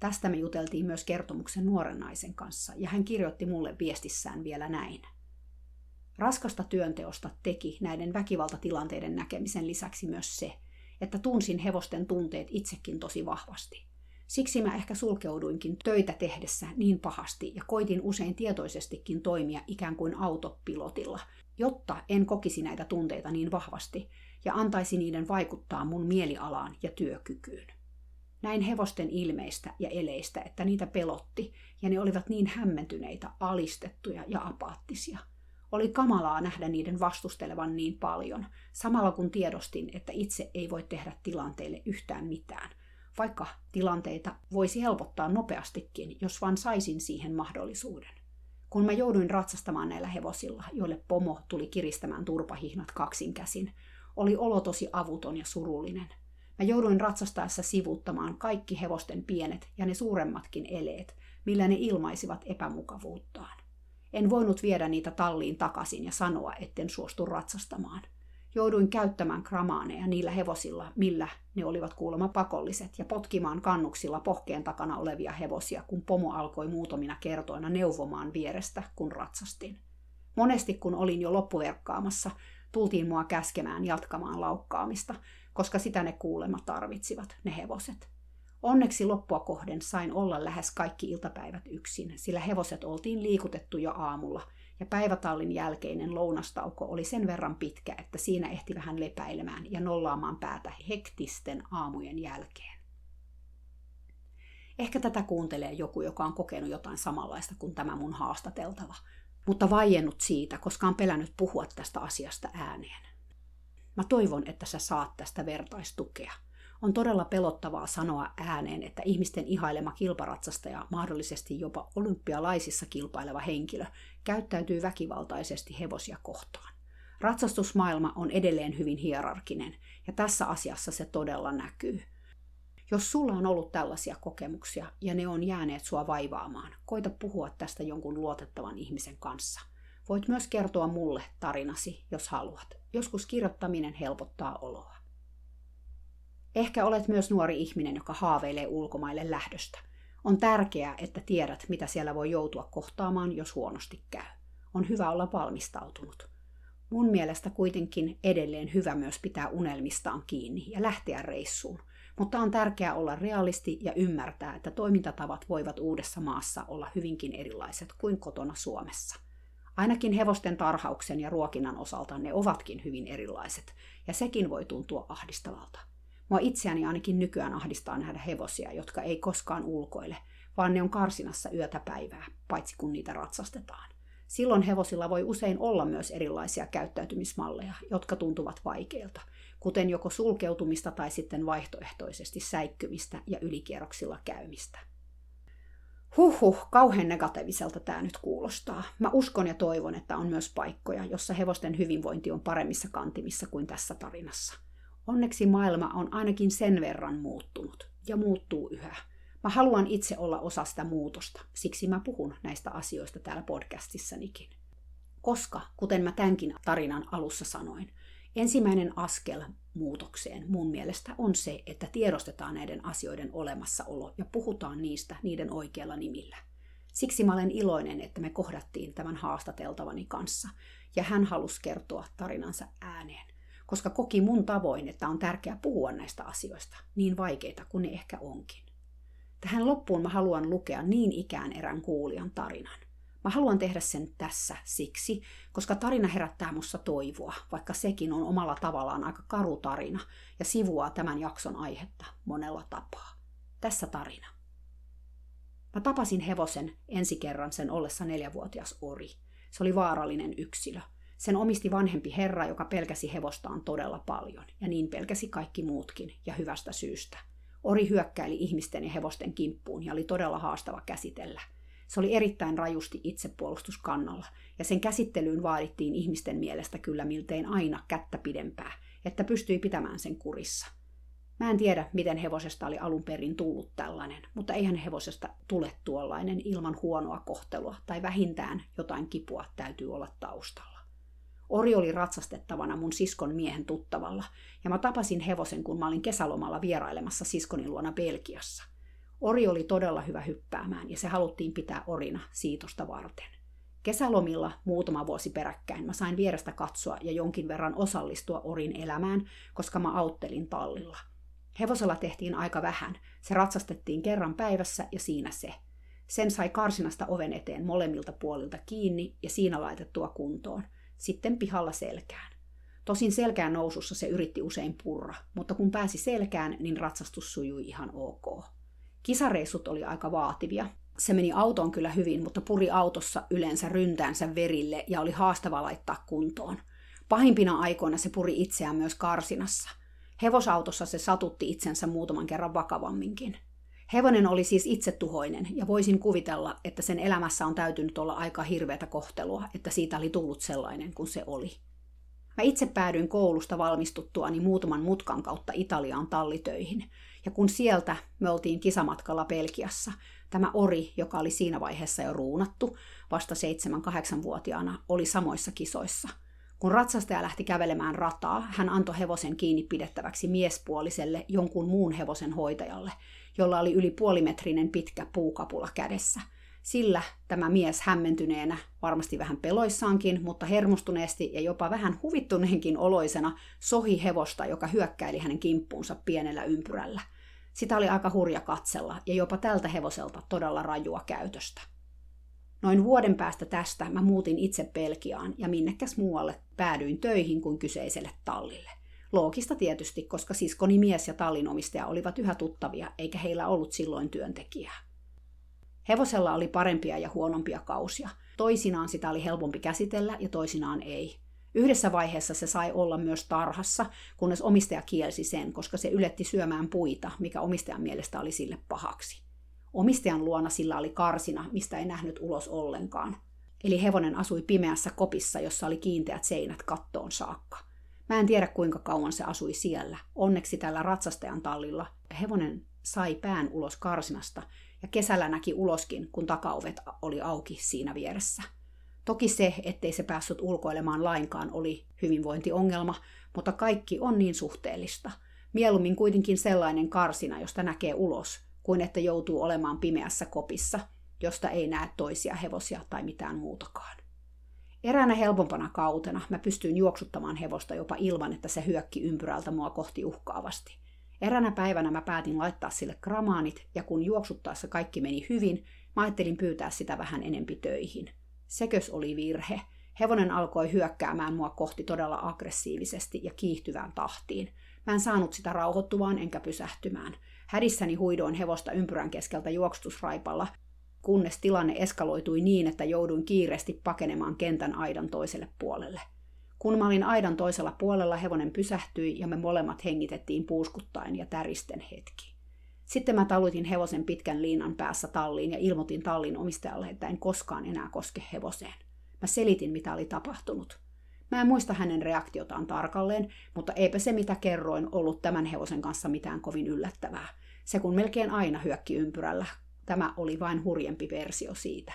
Tästä me juteltiin myös kertomuksen nuoren naisen kanssa, ja hän kirjoitti mulle viestissään vielä näin. Raskasta työnteosta teki näiden väkivaltatilanteiden näkemisen lisäksi myös se, että tunsin hevosten tunteet itsekin tosi vahvasti. Siksi mä ehkä sulkeuduinkin töitä tehdessä niin pahasti ja koitin usein tietoisestikin toimia ikään kuin autopilotilla, jotta en kokisi näitä tunteita niin vahvasti ja antaisi niiden vaikuttaa mun mielialaan ja työkykyyn. Näin hevosten ilmeistä ja eleistä, että niitä pelotti, ja ne olivat niin hämmentyneitä, alistettuja ja apaattisia. Oli kamalaa nähdä niiden vastustelevan niin paljon, samalla kun tiedostin, että itse ei voi tehdä tilanteille yhtään mitään, vaikka tilanteita voisi helpottaa nopeastikin, jos vain saisin siihen mahdollisuuden. Kun mä jouduin ratsastamaan näillä hevosilla, joille pomo tuli kiristämään turpahihnat kaksin käsin, oli olo tosi avuton ja surullinen. Mä jouduin ratsastaessa sivuttamaan kaikki hevosten pienet ja ne suuremmatkin eleet, millä ne ilmaisivat epämukavuuttaan. En voinut viedä niitä talliin takaisin ja sanoa, etten suostu ratsastamaan. Jouduin käyttämään kramaaneja niillä hevosilla, millä ne olivat kuulemma pakolliset, ja potkimaan kannuksilla pohkeen takana olevia hevosia, kun pomo alkoi muutamina kertoina neuvomaan vierestä, kun ratsastin. Monesti kun olin jo loppuverkkaamassa, tultiin mua käskemään jatkamaan laukkaamista, koska sitä ne kuulema tarvitsivat, ne hevoset. Onneksi loppua kohden sain olla lähes kaikki iltapäivät yksin, sillä hevoset oltiin liikutettu jo aamulla, ja päivätallin jälkeinen lounastauko oli sen verran pitkä, että siinä ehti vähän lepäilemään ja nollaamaan päätä hektisten aamujen jälkeen. Ehkä tätä kuuntelee joku, joka on kokenut jotain samanlaista kuin tämä mun haastateltava. Mutta vaiennut siitä, koska on pelännyt puhua tästä asiasta ääneen. Mä toivon, että sä saat tästä vertaistukea. On todella pelottavaa sanoa ääneen, että ihmisten ihailema kilparatsastaja, mahdollisesti jopa olympialaisissa kilpaileva henkilö, käyttäytyy väkivaltaisesti hevosia kohtaan. Ratsastusmaailma on edelleen hyvin hierarkinen, ja tässä asiassa se todella näkyy. Jos sulla on ollut tällaisia kokemuksia ja ne on jääneet sua vaivaamaan, koita puhua tästä jonkun luotettavan ihmisen kanssa. Voit myös kertoa mulle tarinasi, jos haluat. Joskus kirjoittaminen helpottaa oloa. Ehkä olet myös nuori ihminen, joka haaveilee ulkomaille lähdöstä. On tärkeää, että tiedät, mitä siellä voi joutua kohtaamaan, jos huonosti käy. On hyvä olla valmistautunut. Mun mielestä kuitenkin edelleen hyvä myös pitää unelmistaan kiinni ja lähteä reissuun. Mutta on tärkeää olla realisti ja ymmärtää, että toimintatavat voivat uudessa maassa olla hyvinkin erilaiset kuin kotona Suomessa. Ainakin hevosten tarhauksen ja ruokinnan osalta ne ovatkin hyvin erilaiset, ja sekin voi tuntua ahdistavalta. Mua itseäni ainakin nykyään ahdistaa nähdä hevosia, jotka ei koskaan ulkoile, vaan ne on karsinassa yötä päivää, paitsi kun niitä ratsastetaan. Silloin hevosilla voi usein olla myös erilaisia käyttäytymismalleja, jotka tuntuvat vaikeilta, kuten joko sulkeutumista tai sitten vaihtoehtoisesti säikkymistä ja ylikierroksilla käymistä. Huhhuh, kauhean negatiiviselta tämä nyt kuulostaa. Mä uskon ja toivon, että on myös paikkoja, jossa hevosten hyvinvointi on paremmissa kantimissa kuin tässä tarinassa. Onneksi maailma on ainakin sen verran muuttunut ja muuttuu yhä. Mä haluan itse olla osa sitä muutosta, siksi mä puhun näistä asioista täällä podcastissanikin. Koska, kuten mä tämänkin tarinan alussa sanoin, ensimmäinen askel muutokseen mun mielestä on se, että tiedostetaan näiden asioiden olemassaolo ja puhutaan niistä niiden oikealla nimillä. Siksi mä olen iloinen, että me kohdattiin tämän haastateltavani kanssa, ja hän halusi kertoa tarinansa ääneen, koska koki mun tavoin, että on tärkeää puhua näistä asioista, niin vaikeita kuin ne ehkä onkin. Tähän loppuun mä haluan lukea niin ikään erään kuulijan tarinan. Mä haluan tehdä sen tässä siksi, koska tarina herättää mussa toivoa, vaikka sekin on omalla tavallaan aika karu tarina ja sivuaa tämän jakson aihetta monella tapaa. Tässä tarina. Mä tapasin hevosen ensi kerran sen ollessa neljävuotias ori. Se oli vaarallinen yksilö. Sen omisti vanhempi herra, joka pelkäsi hevostaan todella paljon, ja niin pelkäsi kaikki muutkin, ja hyvästä syystä – Ori hyökkäili ihmisten ja hevosten kimppuun ja oli todella haastava käsitellä. Se oli erittäin rajusti itsepuolustuskannalla, ja sen käsittelyyn vaadittiin ihmisten mielestä kyllä miltein aina kättä pidempää, että pystyi pitämään sen kurissa. Mä en tiedä, miten hevosesta oli alun perin tullut tällainen, mutta eihän hevosesta tule tuollainen ilman huonoa kohtelua tai vähintään jotain kipua täytyy olla taustalla. Ori oli ratsastettavana mun siskon miehen tuttavalla, ja mä tapasin hevosen, kun mä olin kesälomalla vierailemassa siskonin luona Belgiassa. Ori oli todella hyvä hyppäämään, ja se haluttiin pitää orina siitosta varten. Kesälomilla muutama vuosi peräkkäin mä sain vierestä katsoa ja jonkin verran osallistua Orin elämään, koska mä auttelin tallilla. Hevosella tehtiin aika vähän, se ratsastettiin kerran päivässä ja siinä se. Sen sai karsinasta oven eteen molemmilta puolilta kiinni ja siinä laitettua kuntoon – sitten pihalla selkään. Tosin selkään nousussa se yritti usein purra, mutta kun pääsi selkään, niin ratsastus sujui ihan ok. Kisareissut oli aika vaativia. Se meni autoon kyllä hyvin, mutta puri autossa yleensä ryntäänsä verille ja oli haastava laittaa kuntoon. Pahimpina aikoina se puri itseään myös karsinassa. Hevosautossa se satutti itsensä muutaman kerran vakavamminkin. Hevonen oli siis itsetuhoinen, ja voisin kuvitella, että sen elämässä on täytynyt olla aika hirveätä kohtelua, että siitä oli tullut sellainen kuin se oli. Mä itse päädyin koulusta valmistuttuani muutaman mutkan kautta Italiaan tallitöihin, ja kun sieltä me oltiin kisamatkalla Pelkiassa, tämä ori, joka oli siinä vaiheessa jo ruunattu, vasta 7-8-vuotiaana, oli samoissa kisoissa. Kun ratsastaja lähti kävelemään rataa, hän antoi hevosen kiinni pidettäväksi miespuoliselle jonkun muun hevosen hoitajalle, jolla oli yli puolimetrinen pitkä puukapula kädessä. Sillä tämä mies hämmentyneenä, varmasti vähän peloissaankin, mutta hermostuneesti ja jopa vähän huvittuneenkin oloisena, sohi hevosta, joka hyökkäili hänen kimppuunsa pienellä ympyrällä. Sitä oli aika hurja katsella ja jopa tältä hevoselta todella rajua käytöstä. Noin vuoden päästä tästä mä muutin itse Pelkiaan ja minnekäs muualle päädyin töihin kuin kyseiselle tallille. Loogista tietysti, koska siskoni mies ja tallinomistaja olivat yhä tuttavia, eikä heillä ollut silloin työntekijää. Hevosella oli parempia ja huonompia kausia. Toisinaan sitä oli helpompi käsitellä ja toisinaan ei. Yhdessä vaiheessa se sai olla myös tarhassa, kunnes omistaja kielsi sen, koska se yletti syömään puita, mikä omistajan mielestä oli sille pahaksi. Omistajan luona sillä oli karsina, mistä ei nähnyt ulos ollenkaan. Eli hevonen asui pimeässä kopissa, jossa oli kiinteät seinät kattoon saakka. Mä en tiedä kuinka kauan se asui siellä. Onneksi tällä ratsastajan tallilla hevonen sai pään ulos karsinasta ja kesällä näki uloskin, kun takaovet oli auki siinä vieressä. Toki se, ettei se päässyt ulkoilemaan lainkaan, oli hyvinvointiongelma, mutta kaikki on niin suhteellista. Mieluummin kuitenkin sellainen karsina, josta näkee ulos, kuin että joutuu olemaan pimeässä kopissa, josta ei näe toisia hevosia tai mitään muutakaan. Eräänä helpompana kautena mä pystyin juoksuttamaan hevosta jopa ilman, että se hyökki ympyrältä mua kohti uhkaavasti. Eränä päivänä mä päätin laittaa sille gramaanit, ja kun juoksuttaessa kaikki meni hyvin, mä ajattelin pyytää sitä vähän enempi töihin. Sekös oli virhe. Hevonen alkoi hyökkäämään mua kohti todella aggressiivisesti ja kiihtyvään tahtiin. Mä en saanut sitä rauhoittuvaan enkä pysähtymään. Hädissäni huidoin hevosta ympyrän keskeltä juoksutusraipalla, kunnes tilanne eskaloitui niin, että jouduin kiireesti pakenemaan kentän aidan toiselle puolelle. Kun mä olin aidan toisella puolella, hevonen pysähtyi ja me molemmat hengitettiin puuskuttaen ja täristen hetki. Sitten mä talutin hevosen pitkän liinan päässä talliin ja ilmoitin tallin omistajalle, että en koskaan enää koske hevoseen. Mä selitin, mitä oli tapahtunut. Mä en muista hänen reaktiotaan tarkalleen, mutta eipä se mitä kerroin ollut tämän hevosen kanssa mitään kovin yllättävää. Se kun melkein aina hyökki ympyrällä. Tämä oli vain hurjempi versio siitä.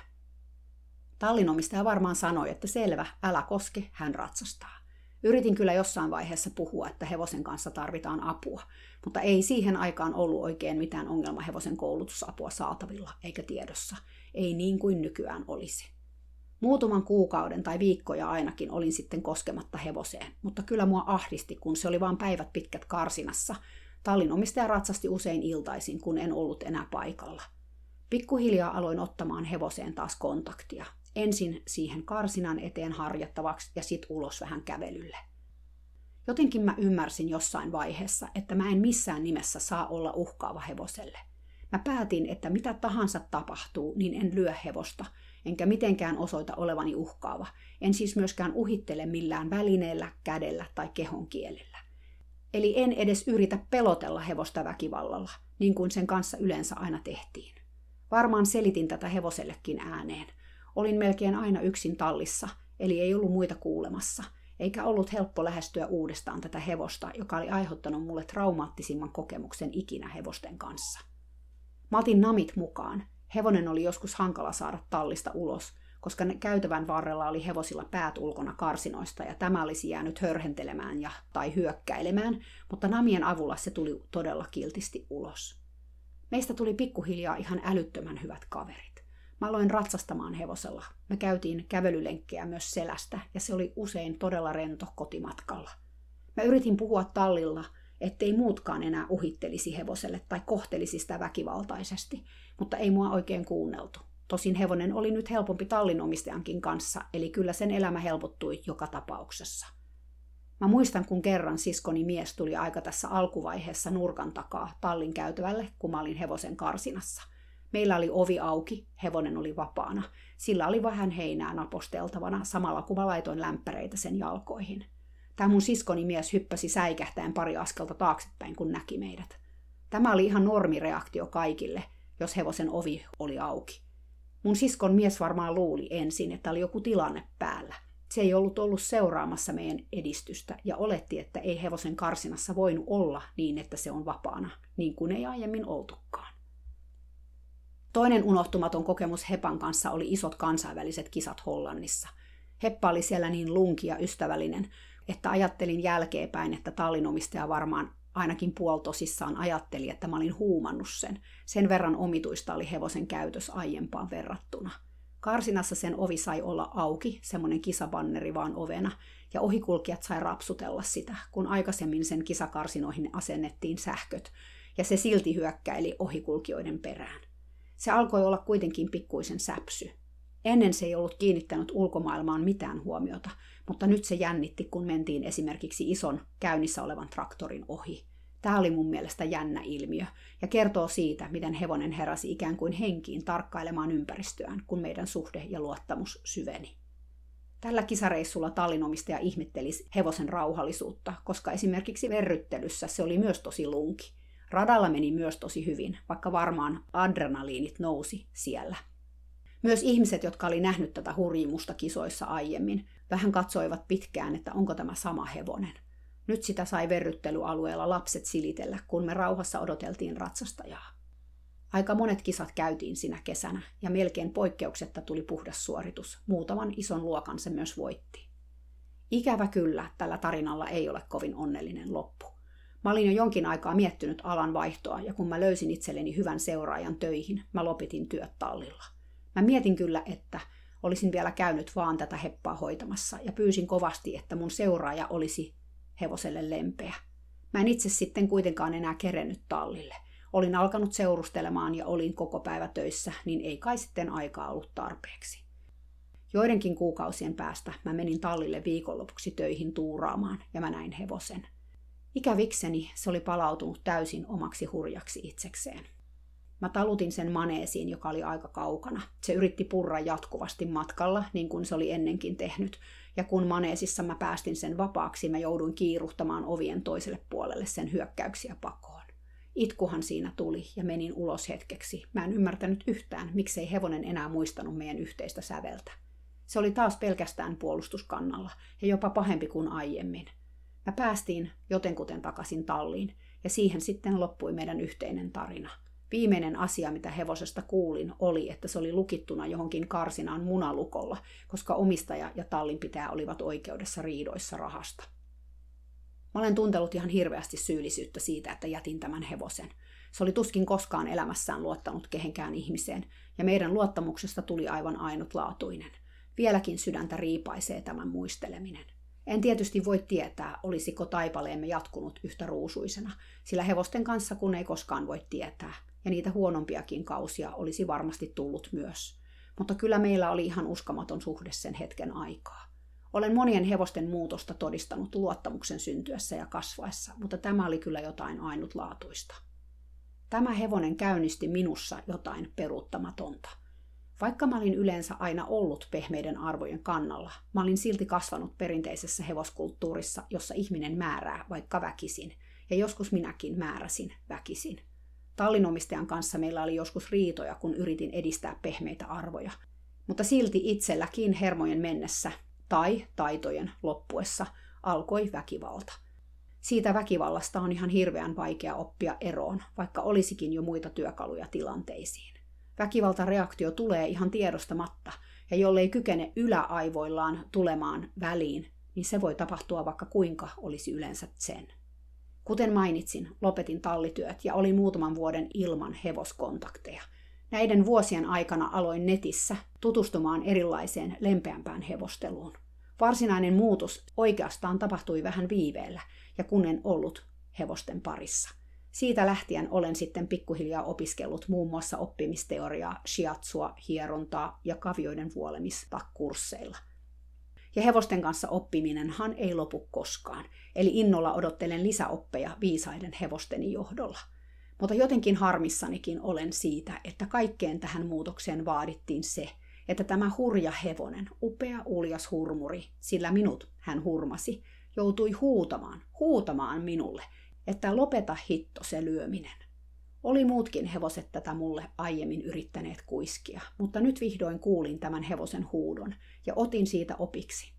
Tallinomistaja varmaan sanoi, että selvä, älä koske, hän ratsastaa. Yritin kyllä jossain vaiheessa puhua, että hevosen kanssa tarvitaan apua, mutta ei siihen aikaan ollut oikein mitään ongelmahevosen koulutusapua saatavilla eikä tiedossa. Ei niin kuin nykyään olisi. Muutaman kuukauden tai viikkoja ainakin olin sitten koskematta hevoseen, mutta kyllä mua ahdisti, kun se oli vain päivät pitkät karsinassa. Tallin omistaja ratsasti usein iltaisin, kun en ollut enää paikalla. Pikkuhiljaa aloin ottamaan hevoseen taas kontaktia ensin siihen karsinan eteen harjattavaksi ja sitten ulos vähän kävelylle. Jotenkin mä ymmärsin jossain vaiheessa, että mä en missään nimessä saa olla uhkaava hevoselle. Mä päätin, että mitä tahansa tapahtuu, niin en lyö hevosta, enkä mitenkään osoita olevani uhkaava. En siis myöskään uhittele millään välineellä, kädellä tai kehon kielellä. Eli en edes yritä pelotella hevosta väkivallalla, niin kuin sen kanssa yleensä aina tehtiin. Varmaan selitin tätä hevosellekin ääneen, Olin melkein aina yksin tallissa, eli ei ollut muita kuulemassa, eikä ollut helppo lähestyä uudestaan tätä hevosta, joka oli aiheuttanut mulle traumaattisimman kokemuksen ikinä hevosten kanssa. Mä otin namit mukaan. Hevonen oli joskus hankala saada tallista ulos, koska käytävän varrella oli hevosilla päät ulkona karsinoista ja tämä olisi jäänyt hörhentelemään ja, tai hyökkäilemään, mutta namien avulla se tuli todella kiltisti ulos. Meistä tuli pikkuhiljaa ihan älyttömän hyvät kaverit. Mä aloin ratsastamaan hevosella. Me käytiin kävelylenkkejä myös selästä, ja se oli usein todella rento kotimatkalla. Mä yritin puhua tallilla, ettei muutkaan enää uhittelisi hevoselle tai kohtelisi sitä väkivaltaisesti, mutta ei mua oikein kuunneltu. Tosin hevonen oli nyt helpompi tallinomistajankin kanssa, eli kyllä sen elämä helpottui joka tapauksessa. Mä muistan, kun kerran siskoni mies tuli aika tässä alkuvaiheessa nurkan takaa tallin käytävälle, kun mä olin hevosen karsinassa – Meillä oli ovi auki, hevonen oli vapaana. Sillä oli vähän heinää naposteltavana, samalla kun mä laitoin lämpäreitä sen jalkoihin. Tämä mun siskoni mies hyppäsi säikähtäen pari askelta taaksepäin, kun näki meidät. Tämä oli ihan normireaktio kaikille, jos hevosen ovi oli auki. Mun siskon mies varmaan luuli ensin, että oli joku tilanne päällä. Se ei ollut ollut seuraamassa meidän edistystä ja oletti, että ei hevosen karsinassa voinut olla niin, että se on vapaana, niin kuin ei aiemmin oltukaan. Toinen unohtumaton kokemus Hepan kanssa oli isot kansainväliset kisat Hollannissa. Heppa oli siellä niin lunki ja ystävällinen, että ajattelin jälkeenpäin, että tallinomistaja varmaan ainakin puoltosissaan ajatteli, että mä olin huumannut sen. Sen verran omituista oli hevosen käytös aiempaan verrattuna. Karsinassa sen ovi sai olla auki, semmoinen kisabanneri vaan ovena, ja ohikulkijat sai rapsutella sitä, kun aikaisemmin sen kisakarsinoihin asennettiin sähköt, ja se silti hyökkäili ohikulkijoiden perään. Se alkoi olla kuitenkin pikkuisen säpsy. Ennen se ei ollut kiinnittänyt ulkomaailmaan mitään huomiota, mutta nyt se jännitti, kun mentiin esimerkiksi ison käynnissä olevan traktorin ohi. Tämä oli mun mielestä jännä ilmiö ja kertoo siitä, miten hevonen heräsi ikään kuin henkiin tarkkailemaan ympäristöään, kun meidän suhde ja luottamus syveni. Tällä kisareissulla tallinomistaja ihmetteli hevosen rauhallisuutta, koska esimerkiksi verryttelyssä se oli myös tosi lunki. Radalla meni myös tosi hyvin, vaikka varmaan adrenaliinit nousi siellä. Myös ihmiset, jotka oli nähnyt tätä hurjimusta kisoissa aiemmin, vähän katsoivat pitkään, että onko tämä sama hevonen. Nyt sitä sai verryttelyalueella lapset silitellä, kun me rauhassa odoteltiin ratsastajaa. Aika monet kisat käytiin sinä kesänä, ja melkein poikkeuksetta tuli puhdas suoritus. Muutaman ison luokan se myös voitti. Ikävä kyllä, tällä tarinalla ei ole kovin onnellinen loppu. Mä olin jo jonkin aikaa miettinyt alan vaihtoa, ja kun mä löysin itselleni hyvän seuraajan töihin, mä lopetin työt tallilla. Mä mietin kyllä, että olisin vielä käynyt vaan tätä heppaa hoitamassa, ja pyysin kovasti, että mun seuraaja olisi hevoselle lempeä. Mä en itse sitten kuitenkaan enää kerennyt tallille. Olin alkanut seurustelemaan ja olin koko päivä töissä, niin ei kai sitten aikaa ollut tarpeeksi. Joidenkin kuukausien päästä mä menin tallille viikonlopuksi töihin tuuraamaan ja mä näin hevosen. Ikävikseni se oli palautunut täysin omaksi hurjaksi itsekseen. Mä talutin sen maneesiin, joka oli aika kaukana. Se yritti purra jatkuvasti matkalla, niin kuin se oli ennenkin tehnyt, ja kun maneesissa mä päästin sen vapaaksi, mä jouduin kiiruhtamaan ovien toiselle puolelle sen hyökkäyksiä pakoon. Itkuhan siinä tuli ja menin ulos hetkeksi. Mä en ymmärtänyt yhtään, miksei hevonen enää muistanut meidän yhteistä säveltä. Se oli taas pelkästään puolustuskannalla ja jopa pahempi kuin aiemmin. Mä päästiin jotenkuten takaisin talliin ja siihen sitten loppui meidän yhteinen tarina. Viimeinen asia, mitä hevosesta kuulin, oli, että se oli lukittuna johonkin karsinaan munalukolla, koska omistaja ja tallinpitäjä olivat oikeudessa riidoissa rahasta. Mä olen tuntellut ihan hirveästi syyllisyyttä siitä, että jätin tämän hevosen. Se oli tuskin koskaan elämässään luottanut kehenkään ihmiseen, ja meidän luottamuksesta tuli aivan ainutlaatuinen. Vieläkin sydäntä riipaisee tämän muisteleminen. En tietysti voi tietää, olisiko taipaleemme jatkunut yhtä ruusuisena, sillä hevosten kanssa kun ei koskaan voi tietää, ja niitä huonompiakin kausia olisi varmasti tullut myös. Mutta kyllä meillä oli ihan uskomaton suhde sen hetken aikaa. Olen monien hevosten muutosta todistanut luottamuksen syntyessä ja kasvaessa, mutta tämä oli kyllä jotain ainutlaatuista. Tämä hevonen käynnisti minussa jotain peruuttamatonta. Vaikka mä olin yleensä aina ollut pehmeiden arvojen kannalla, mä olin silti kasvanut perinteisessä hevoskulttuurissa, jossa ihminen määrää vaikka väkisin, ja joskus minäkin määräsin väkisin. Tallinomistajan kanssa meillä oli joskus riitoja, kun yritin edistää pehmeitä arvoja, mutta silti itselläkin hermojen mennessä tai taitojen loppuessa alkoi väkivalta. Siitä väkivallasta on ihan hirveän vaikea oppia eroon, vaikka olisikin jo muita työkaluja tilanteisiin. Väkivaltareaktio tulee ihan tiedostamatta, ja jollei kykene yläaivoillaan tulemaan väliin, niin se voi tapahtua vaikka kuinka olisi yleensä sen. Kuten mainitsin, lopetin tallityöt ja olin muutaman vuoden ilman hevoskontakteja – Näiden vuosien aikana aloin netissä tutustumaan erilaiseen lempeämpään hevosteluun. Varsinainen muutos oikeastaan tapahtui vähän viiveellä ja kun en ollut hevosten parissa. Siitä lähtien olen sitten pikkuhiljaa opiskellut muun muassa oppimisteoriaa, shiatsua, hierontaa ja kavioiden vuolemista kursseilla. Ja hevosten kanssa oppiminenhan ei lopu koskaan, eli innolla odottelen lisäoppeja viisaiden hevosteni johdolla – mutta jotenkin harmissanikin olen siitä, että kaikkeen tähän muutokseen vaadittiin se, että tämä hurja hevonen, upea uljas hurmuri, sillä minut hän hurmasi, joutui huutamaan, huutamaan minulle, että lopeta hitto se lyöminen. Oli muutkin hevoset tätä mulle aiemmin yrittäneet kuiskia, mutta nyt vihdoin kuulin tämän hevosen huudon ja otin siitä opiksi.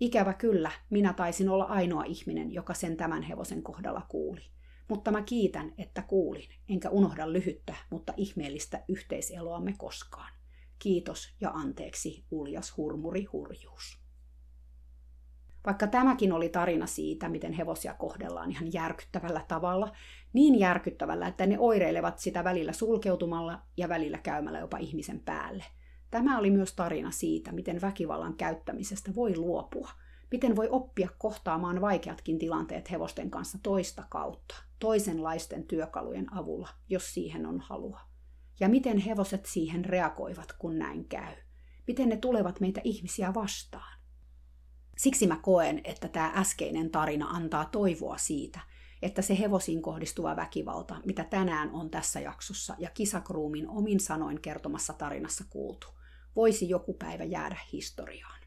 Ikävä kyllä, minä taisin olla ainoa ihminen, joka sen tämän hevosen kohdalla kuuli. Mutta mä kiitän, että kuulin, enkä unohda lyhyttä, mutta ihmeellistä yhteiseloamme koskaan. Kiitos ja anteeksi, uljas hurmuri hurjuus. Vaikka tämäkin oli tarina siitä, miten hevosia kohdellaan ihan järkyttävällä tavalla, niin järkyttävällä, että ne oireilevat sitä välillä sulkeutumalla ja välillä käymällä jopa ihmisen päälle. Tämä oli myös tarina siitä, miten väkivallan käyttämisestä voi luopua – Miten voi oppia kohtaamaan vaikeatkin tilanteet hevosten kanssa toista kautta, toisenlaisten työkalujen avulla, jos siihen on halua? Ja miten hevoset siihen reagoivat, kun näin käy? Miten ne tulevat meitä ihmisiä vastaan? Siksi mä koen, että tämä äskeinen tarina antaa toivoa siitä, että se hevosiin kohdistuva väkivalta, mitä tänään on tässä jaksossa ja kisakruumin omin sanoin kertomassa tarinassa kuultu, voisi joku päivä jäädä historiaan.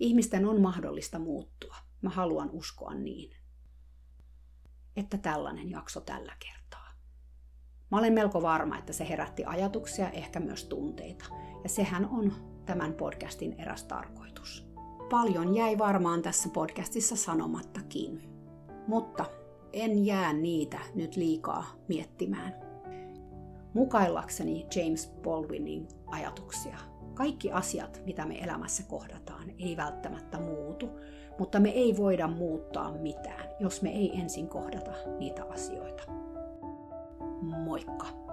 Ihmisten on mahdollista muuttua. Mä haluan uskoa niin. Että tällainen jakso tällä kertaa. Mä olen melko varma, että se herätti ajatuksia, ehkä myös tunteita. Ja sehän on tämän podcastin eräs tarkoitus. Paljon jäi varmaan tässä podcastissa sanomattakin. Mutta en jää niitä nyt liikaa miettimään. Mukaillakseni James Baldwinin ajatuksia. Kaikki asiat, mitä me elämässä kohdataan, ei välttämättä muutu, mutta me ei voida muuttaa mitään, jos me ei ensin kohdata niitä asioita. Moikka!